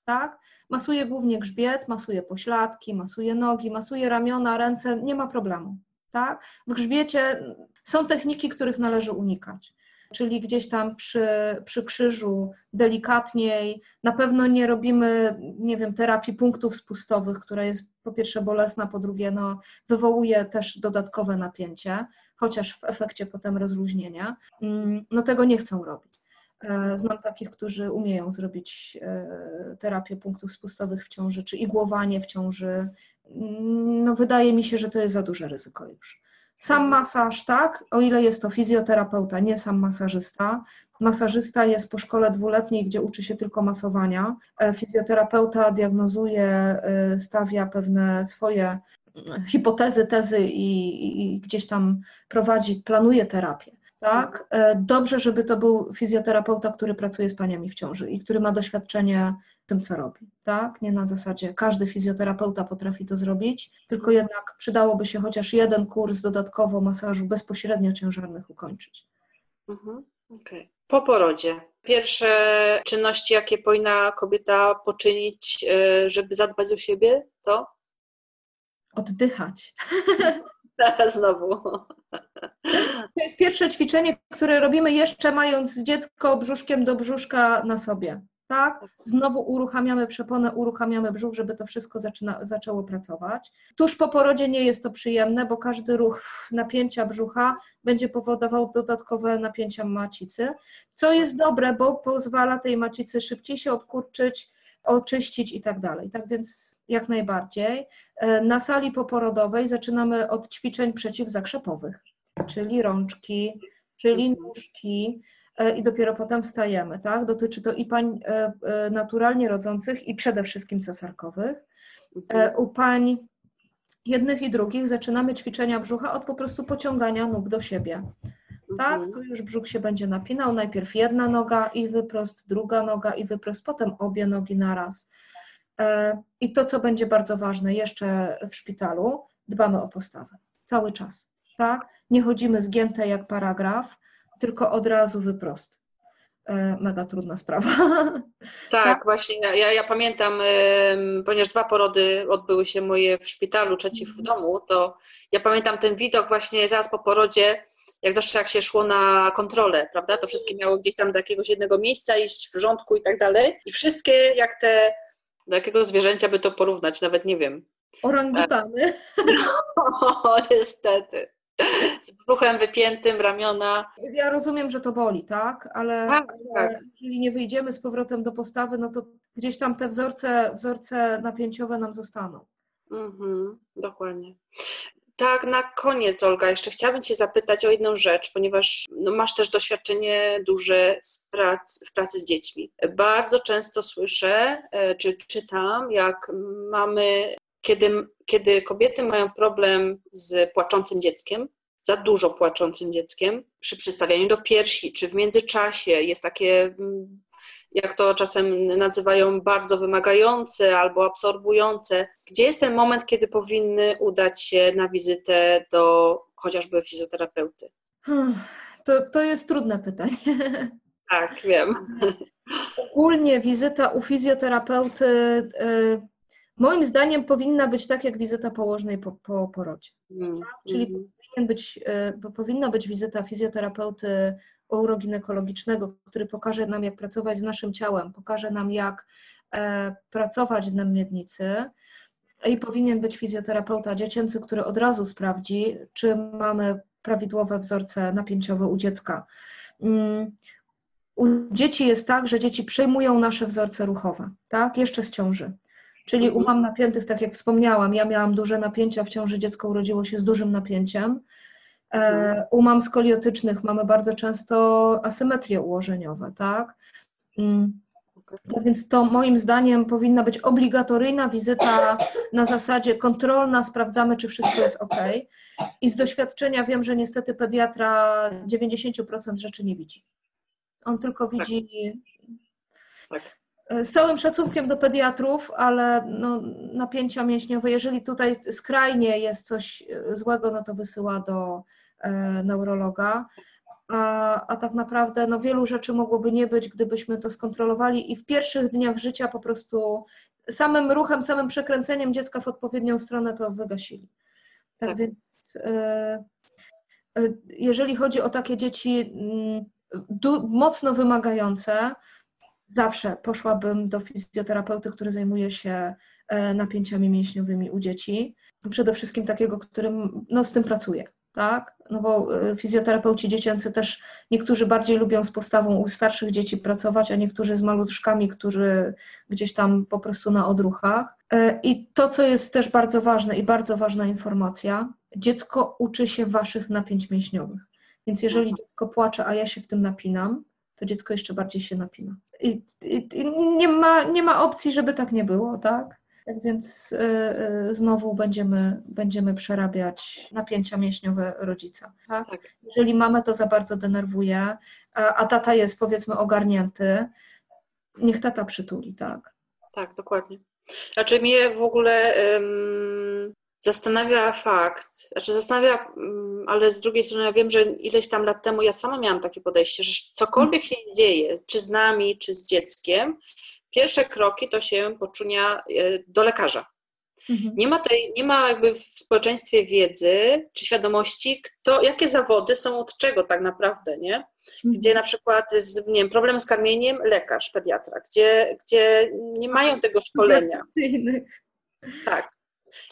Speaker 3: Tak? Masuje głównie grzbiet, masuje pośladki, masuje nogi, masuje ramiona, ręce, nie ma problemu. Tak? W grzbiecie są techniki, których należy unikać. Czyli gdzieś tam przy, przy krzyżu delikatniej. Na pewno nie robimy, nie wiem, terapii punktów spustowych, która jest po pierwsze bolesna, po drugie no, wywołuje też dodatkowe napięcie, chociaż w efekcie potem rozluźnienia. Mm, No tego nie chcą robić. E, Znam takich, którzy umieją zrobić e, terapię punktów spustowych w ciąży, czy igłowanie w ciąży. Mm, No wydaje mi się, że to jest za duże ryzyko już. Sam masaż, tak, o ile jest to fizjoterapeuta, nie sam masażysta. Masażysta jest po szkole dwuletniej, gdzie uczy się tylko masowania. E, Fizjoterapeuta diagnozuje, e, stawia pewne swoje mm, hipotezy, tezy i, i gdzieś tam prowadzi, planuje terapię. Tak? E, Dobrze, żeby to był fizjoterapeuta, który pracuje z paniami w ciąży i który ma doświadczenie tym, co robi. Tak? Nie na zasadzie każdy fizjoterapeuta potrafi to zrobić, tylko jednak przydałoby się chociaż jeden kurs dodatkowo masażu bezpośrednio ciężarnych ukończyć.
Speaker 2: Mhm. okej. Po porodzie. Pierwsze czynności, jakie powinna kobieta poczynić, e, żeby zadbać o siebie, to
Speaker 3: Oddychać.
Speaker 2: znowu.
Speaker 3: To jest pierwsze ćwiczenie, które robimy jeszcze mając dziecko brzuszkiem do brzuszka na sobie. Tak? Znowu uruchamiamy przeponę, uruchamiamy brzuch, żeby to wszystko zaczyna, zaczęło pracować. Tuż po porodzie nie jest to przyjemne, bo każdy ruch napięcia brzucha będzie powodował dodatkowe napięcia macicy, co jest dobre, bo pozwala tej macicy szybciej się obkurczyć, oczyścić i tak dalej. Tak więc jak najbardziej. E, na sali poporodowej zaczynamy od ćwiczeń przeciwzakrzepowych, czyli rączki, czyli nóżki i dopiero potem wstajemy. Tak? Dotyczy to i pań e, e, naturalnie rodzących i przede wszystkim cesarkowych.
Speaker 2: Mhm.
Speaker 3: E, U pań jednych i drugich zaczynamy ćwiczenia brzucha od po prostu pociągania nóg do siebie. Tak,
Speaker 2: Mhm.
Speaker 3: tu już brzuch się będzie napinał. Najpierw jedna noga i wyprost, druga noga i wyprost, potem obie nogi naraz. E, I to, co będzie bardzo ważne jeszcze w szpitalu, dbamy o postawę cały czas. Tak? Nie chodzimy zgięte jak paragraf, tylko od razu wyprost. E, Mega trudna sprawa.
Speaker 2: Tak, właśnie. Ja, ja, pamiętam, ponieważ dwa porody odbyły się moje w szpitalu, trzeci w domu, to ja pamiętam ten widok właśnie zaraz po porodzie, jak zawsze jak się szło na kontrolę, prawda? To wszystkie miało gdzieś tam do jakiegoś jednego miejsca iść w rządku i tak dalej. I wszystkie jak te, do jakiego zwierzęcia by to porównać, nawet nie wiem.
Speaker 3: Orangutany.
Speaker 2: O, niestety. Z brzuchem wypiętym, ramiona.
Speaker 3: Ja rozumiem, że to boli, tak? Ale,
Speaker 2: Tak,
Speaker 3: ale
Speaker 2: tak.
Speaker 3: jeżeli nie wyjdziemy z powrotem do postawy, no to gdzieś tam te wzorce, wzorce napięciowe nam zostaną.
Speaker 2: Mhm, dokładnie. Tak, na koniec, Olga, jeszcze chciałabym Cię zapytać o jedną rzecz, ponieważ no, masz też doświadczenie duże z prac, w pracy z dziećmi. Bardzo często słyszę, e, czy czytam, jak mamy, kiedy, kiedy kobiety mają problem z płaczącym dzieckiem, za dużo płaczącym dzieckiem, przy przystawianiu do piersi, czy w międzyczasie jest takie mm, jak to czasem nazywają, bardzo wymagające albo absorbujące. Gdzie jest ten moment, kiedy powinny udać się na wizytę do chociażby fizjoterapeuty?
Speaker 3: Hmm, To, to jest trudne pytanie.
Speaker 2: Tak, wiem.
Speaker 3: Ogólnie wizyta u fizjoterapeuty y, moim zdaniem powinna być tak jak wizyta położnej po, po porodzie.
Speaker 2: Mm,
Speaker 3: Czyli
Speaker 2: mhm.
Speaker 3: powinien być, y, bo powinna być wizyta fizjoterapeuty uroginekologicznego, który pokaże nam, jak pracować z naszym ciałem, pokaże nam, jak e, pracować na miednicy. I powinien być fizjoterapeuta dziecięcy, który od razu sprawdzi, czy mamy prawidłowe wzorce napięciowe u dziecka. Mm, U dzieci jest tak, że dzieci przejmują nasze wzorce ruchowe, tak? Jeszcze z ciąży. Czyli u
Speaker 2: Mhm.
Speaker 3: mam napiętych, tak jak wspomniałam, ja miałam duże napięcia w ciąży, dziecko urodziło się z dużym napięciem. E,
Speaker 2: Mhm.
Speaker 3: U mam skoliotycznych mamy bardzo często asymetrie ułożeniowe, tak? Mm, tak więc to moim zdaniem powinna być obligatoryjna wizyta na zasadzie kontrolna, sprawdzamy, czy wszystko jest ok. I z doświadczenia wiem, że niestety pediatra 90% rzeczy nie widzi. On tylko widzi.
Speaker 2: Tak.
Speaker 3: Z całym szacunkiem do pediatrów, ale no, napięcia mięśniowe, jeżeli tutaj skrajnie jest coś złego, no to wysyła do e, neurologa. A, a tak naprawdę no, wielu rzeczy mogłoby nie być, gdybyśmy to skontrolowali i w pierwszych dniach życia po prostu samym ruchem, samym przekręceniem dziecka w odpowiednią stronę to wygasili. Tak,
Speaker 2: Tak.
Speaker 3: więc e, e, jeżeli chodzi o takie dzieci mm, du, mocno wymagające, zawsze poszłabym do fizjoterapeuty, który zajmuje się e, napięciami mięśniowymi u dzieci. Przede wszystkim takiego, którym no, z tym pracuje. Tak? No bo e, fizjoterapeuci dziecięcy też niektórzy bardziej lubią z postawą u starszych dzieci pracować, a niektórzy z maluszkami, którzy gdzieś tam po prostu na odruchach. E, I to, co jest też bardzo ważne i bardzo ważna informacja, dziecko uczy się waszych napięć mięśniowych. Więc jeżeli dziecko płacze, a ja się w tym napinam, to dziecko jeszcze bardziej się napina. I, i, i nie, ma, nie ma opcji, żeby tak nie było, tak? Tak więc y, y, znowu będziemy, będziemy przerabiać napięcia mięśniowe rodzica. Tak?
Speaker 2: Tak.
Speaker 3: Jeżeli mamę to za bardzo denerwuje, a, a tata jest powiedzmy ogarnięty, niech tata przytuli, tak?
Speaker 2: Tak, dokładnie. Znaczy mnie w ogóle ym, zastanawia fakt, znaczy zastanawia, ym, ale z drugiej strony ja wiem, że ileś tam lat temu ja sama miałam takie podejście, że cokolwiek się dzieje, czy z nami, czy z dzieckiem, pierwsze kroki to się poczunia y, do lekarza.
Speaker 3: Mhm.
Speaker 2: Nie ma, tej, nie ma jakby w społeczeństwie wiedzy czy świadomości, kto, jakie zawody są od czego tak naprawdę, nie? Gdzie na przykład jest, nie wiem, problem z karmieniem, lekarz, pediatra, gdzie, gdzie nie mają tego szkolenia. Tak.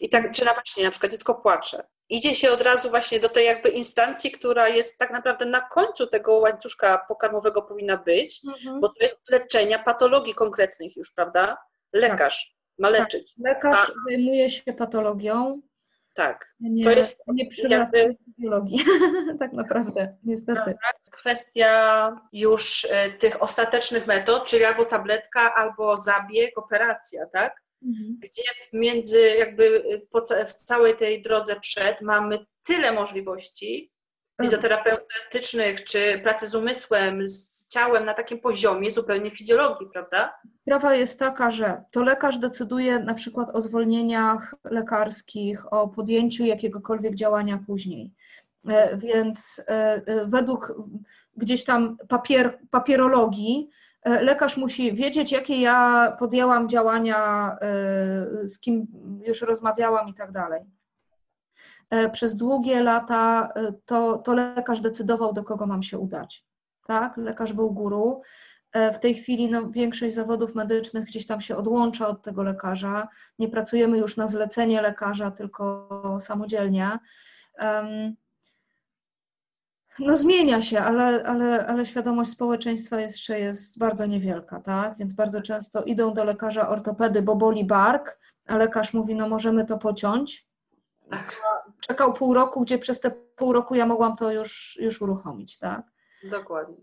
Speaker 2: I tak, czy na właśnie na przykład dziecko płacze. Idzie się od razu właśnie do tej jakby instancji, która jest tak naprawdę na końcu tego łańcuszka pokarmowego powinna być,
Speaker 3: Mhm.
Speaker 2: bo to jest leczenia patologii konkretnych już, prawda? Lekarz ma leczyć.
Speaker 3: Lekarz
Speaker 2: A-
Speaker 3: zajmuje się patologią,
Speaker 2: Tak.
Speaker 3: nie,
Speaker 2: To jest
Speaker 3: nie
Speaker 2: jakby-
Speaker 3: biologii, tak naprawdę, niestety.
Speaker 2: kwestia już e, tych ostatecznych metod, czyli albo tabletka, albo zabieg, operacja, tak?
Speaker 3: Mhm.
Speaker 2: Gdzie w między jakby po, w całej tej drodze przed mamy tyle możliwości fizjoterapeutycznych, czy pracy z umysłem, z ciałem na takim poziomie zupełnie fizjologii, prawda?
Speaker 3: Sprawa jest taka, że to lekarz decyduje na przykład o zwolnieniach lekarskich, o podjęciu jakiegokolwiek działania później. E, Więc e, e, według gdzieś tam papier, papierologii lekarz musi wiedzieć, jakie ja podjęłam działania, e, z kim już rozmawiałam i tak dalej. E, Przez długie lata e, to, to lekarz decydował, do kogo mam się udać. Tak? Lekarz był guru. E, W tej chwili no, większość zawodów medycznych gdzieś tam się odłącza od tego lekarza. Nie pracujemy już na zlecenie lekarza, tylko samodzielnie. No zmienia się, ale, ale, ale świadomość społeczeństwa jeszcze jest bardzo niewielka, tak? Więc bardzo często idą do lekarza ortopedy, bo boli bark, a lekarz mówi, no możemy to pociąć.
Speaker 2: Tak,
Speaker 3: Czekał pół roku, gdzie przez te pół roku ja mogłam to już, już uruchomić, tak?
Speaker 2: dokładnie.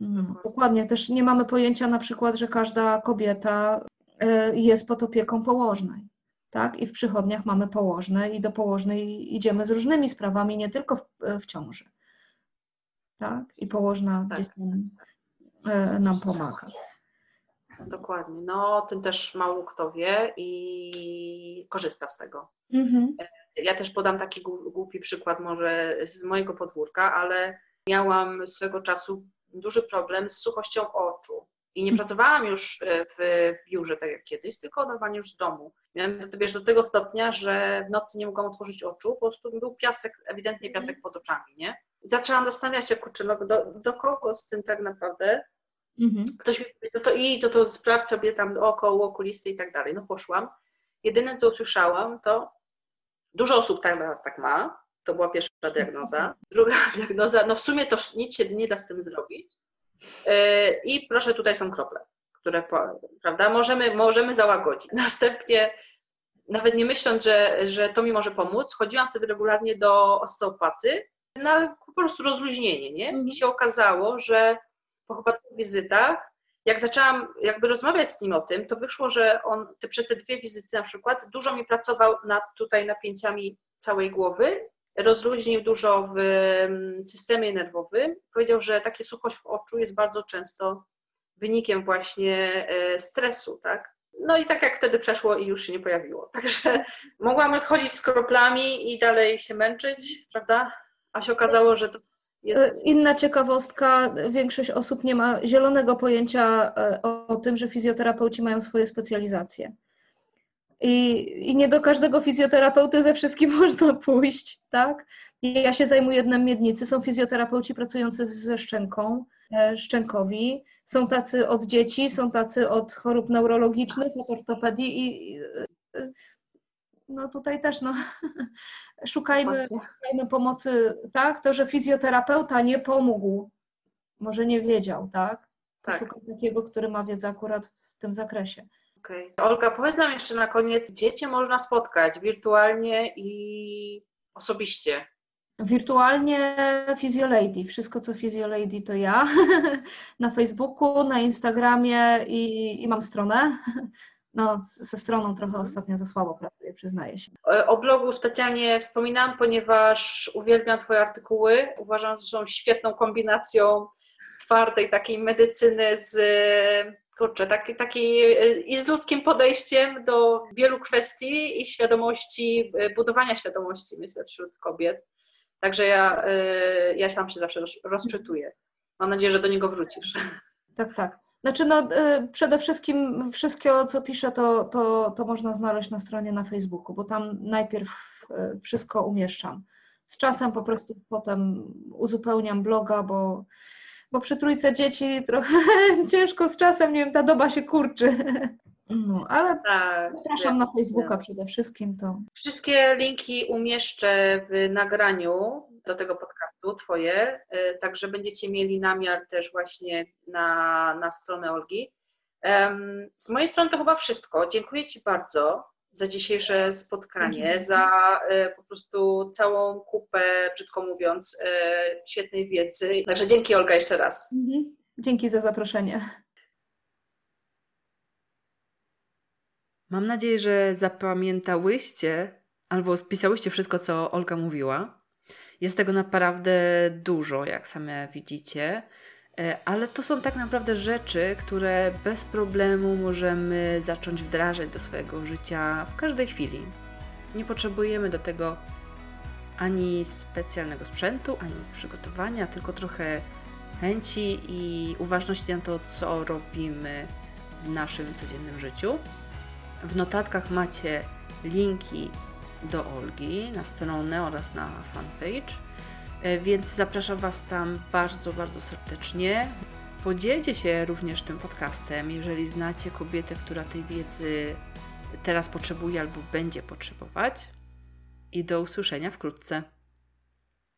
Speaker 3: Mm, Dokładnie, też nie mamy pojęcia na przykład, że każda kobieta y, jest pod opieką położnej, tak? I w przychodniach mamy położne i do położnej idziemy z różnymi sprawami, nie tylko w, w ciąży, tak? I położna
Speaker 2: Tak.
Speaker 3: gdzieś tam y, nam pomaga.
Speaker 2: Dokładnie. No, o tym też mało kto wie i korzysta z tego.
Speaker 3: Mhm.
Speaker 2: Ja też podam taki gł- głupi przykład może z mojego podwórka, ale miałam swego czasu duży problem z suchością oczu. I nie pracowałam już e, w, w biurze tak jak kiedyś, tylko normalnie już z domu. Miałam wiesz, do tego stopnia, że w nocy nie mogłam otworzyć oczu, po prostu był piasek, ewidentnie piasek pod oczami, nie? I zaczęłam zastanawiać się, kurczę, no do, do kogo z tym tak naprawdę?
Speaker 3: Mhm.
Speaker 2: Ktoś mi powie, to, to i to, to sprawdź sobie tam dookoła okulisty i tak dalej. No poszłam. Jedyne, co usłyszałam, to dużo osób tak tak ma. To była pierwsza diagnoza. Druga diagnoza, no w sumie to nic się nie da z tym zrobić. Yy, I proszę, tutaj są krople, które, prawda, możemy, możemy załagodzić. Następnie, nawet nie myśląc, że, że to mi może pomóc, chodziłam wtedy regularnie do osteopaty na po prostu rozluźnienie, nie?
Speaker 3: Mhm.
Speaker 2: I się okazało, że po chyba dwóch wizytach, jak zaczęłam jakby rozmawiać z nim o tym, to wyszło, że on te, przez te dwie wizyty na przykład dużo mi pracował nad tutaj napięciami całej głowy, rozluźnił dużo w mm, systemie nerwowym. Powiedział, że takie suchość w oczu jest bardzo często wynikiem właśnie e, stresu, tak? No i tak jak wtedy przeszło i już się nie pojawiło. Także mogłam chodzić z kroplami i dalej się męczyć, prawda? A się okazało, że to jest...
Speaker 3: E, Inna ciekawostka, większość osób nie ma zielonego pojęcia e, o, o tym, że fizjoterapeuci mają swoje specjalizacje. I, I nie do każdego fizjoterapeuty ze wszystkim można pójść, tak? Ja się zajmuję dnem miednicy. Są fizjoterapeuci pracujący ze szczęką, e, szczękowi. Są tacy od dzieci, są tacy od chorób neurologicznych, od ortopedii i e, no tutaj też no, szukajmy, szukajmy pomocy, tak? To, że fizjoterapeuta nie pomógł, może nie wiedział, tak?
Speaker 2: Tak.
Speaker 3: Szukam takiego, który ma wiedzę akurat w tym zakresie.
Speaker 2: Okej. Olga, powiedz nam jeszcze na koniec, gdzie Cię można spotkać wirtualnie i osobiście?
Speaker 3: Wirtualnie Physiolady, wszystko co Physiolady to ja. Na Facebooku, na Instagramie i, i mam stronę. No, ze stroną trochę ostatnio za słabo pracuję, przyznaję się.
Speaker 2: E, O blogu specjalnie wspominam, ponieważ uwielbiam Twoje artykuły. Uważam, że są świetną kombinacją twardej takiej medycyny z, kurczę, takiej, takiej e, i z ludzkim podejściem do wielu kwestii i świadomości, e, budowania świadomości, myślę, wśród kobiet. Także ja, e, ja tam się zawsze roz- rozczytuję. Mam nadzieję, że do niego wrócisz.
Speaker 3: Tak, tak. Znaczy, no, y, przede wszystkim wszystko, co piszę, to, to, to można znaleźć na stronie na Facebooku, bo tam najpierw y, wszystko umieszczam. Z czasem po prostu potem uzupełniam bloga, bo, bo przy trójce dzieci trochę ciężko z czasem, nie wiem, ta doba się kurczy. No, ale
Speaker 2: Tak.
Speaker 3: zapraszam na Facebooka przede wszystkim, to
Speaker 2: Wszystkie linki umieszczę w nagraniu do tego podcastu Twoje, y, także będziecie mieli namiar też właśnie na, na stronę Olgi. Z mojej strony to chyba wszystko. Dziękuję Ci bardzo za dzisiejsze spotkanie,
Speaker 3: Dzięki.
Speaker 2: za e, po prostu całą kupę, brzydko mówiąc, e, świetnej wiedzy. Także dzięki Olga jeszcze raz.
Speaker 3: Mhm. Dzięki za zaproszenie.
Speaker 1: Mam nadzieję, że zapamiętałyście albo spisałyście wszystko, co Olga mówiła. Jest tego naprawdę dużo, jak same widzicie, ale to są tak naprawdę rzeczy, które bez problemu możemy zacząć wdrażać do swojego życia w każdej chwili. Nie potrzebujemy do tego ani specjalnego sprzętu, ani przygotowania, tylko trochę chęci i uważności na to, co robimy w naszym codziennym życiu. W notatkach macie linki do Olgi na stronę oraz na fanpage, e, więc zapraszam Was tam bardzo, bardzo serdecznie. Podzielcie się również tym podcastem, jeżeli znacie kobietę, która tej wiedzy teraz potrzebuje albo będzie potrzebować. I do usłyszenia wkrótce.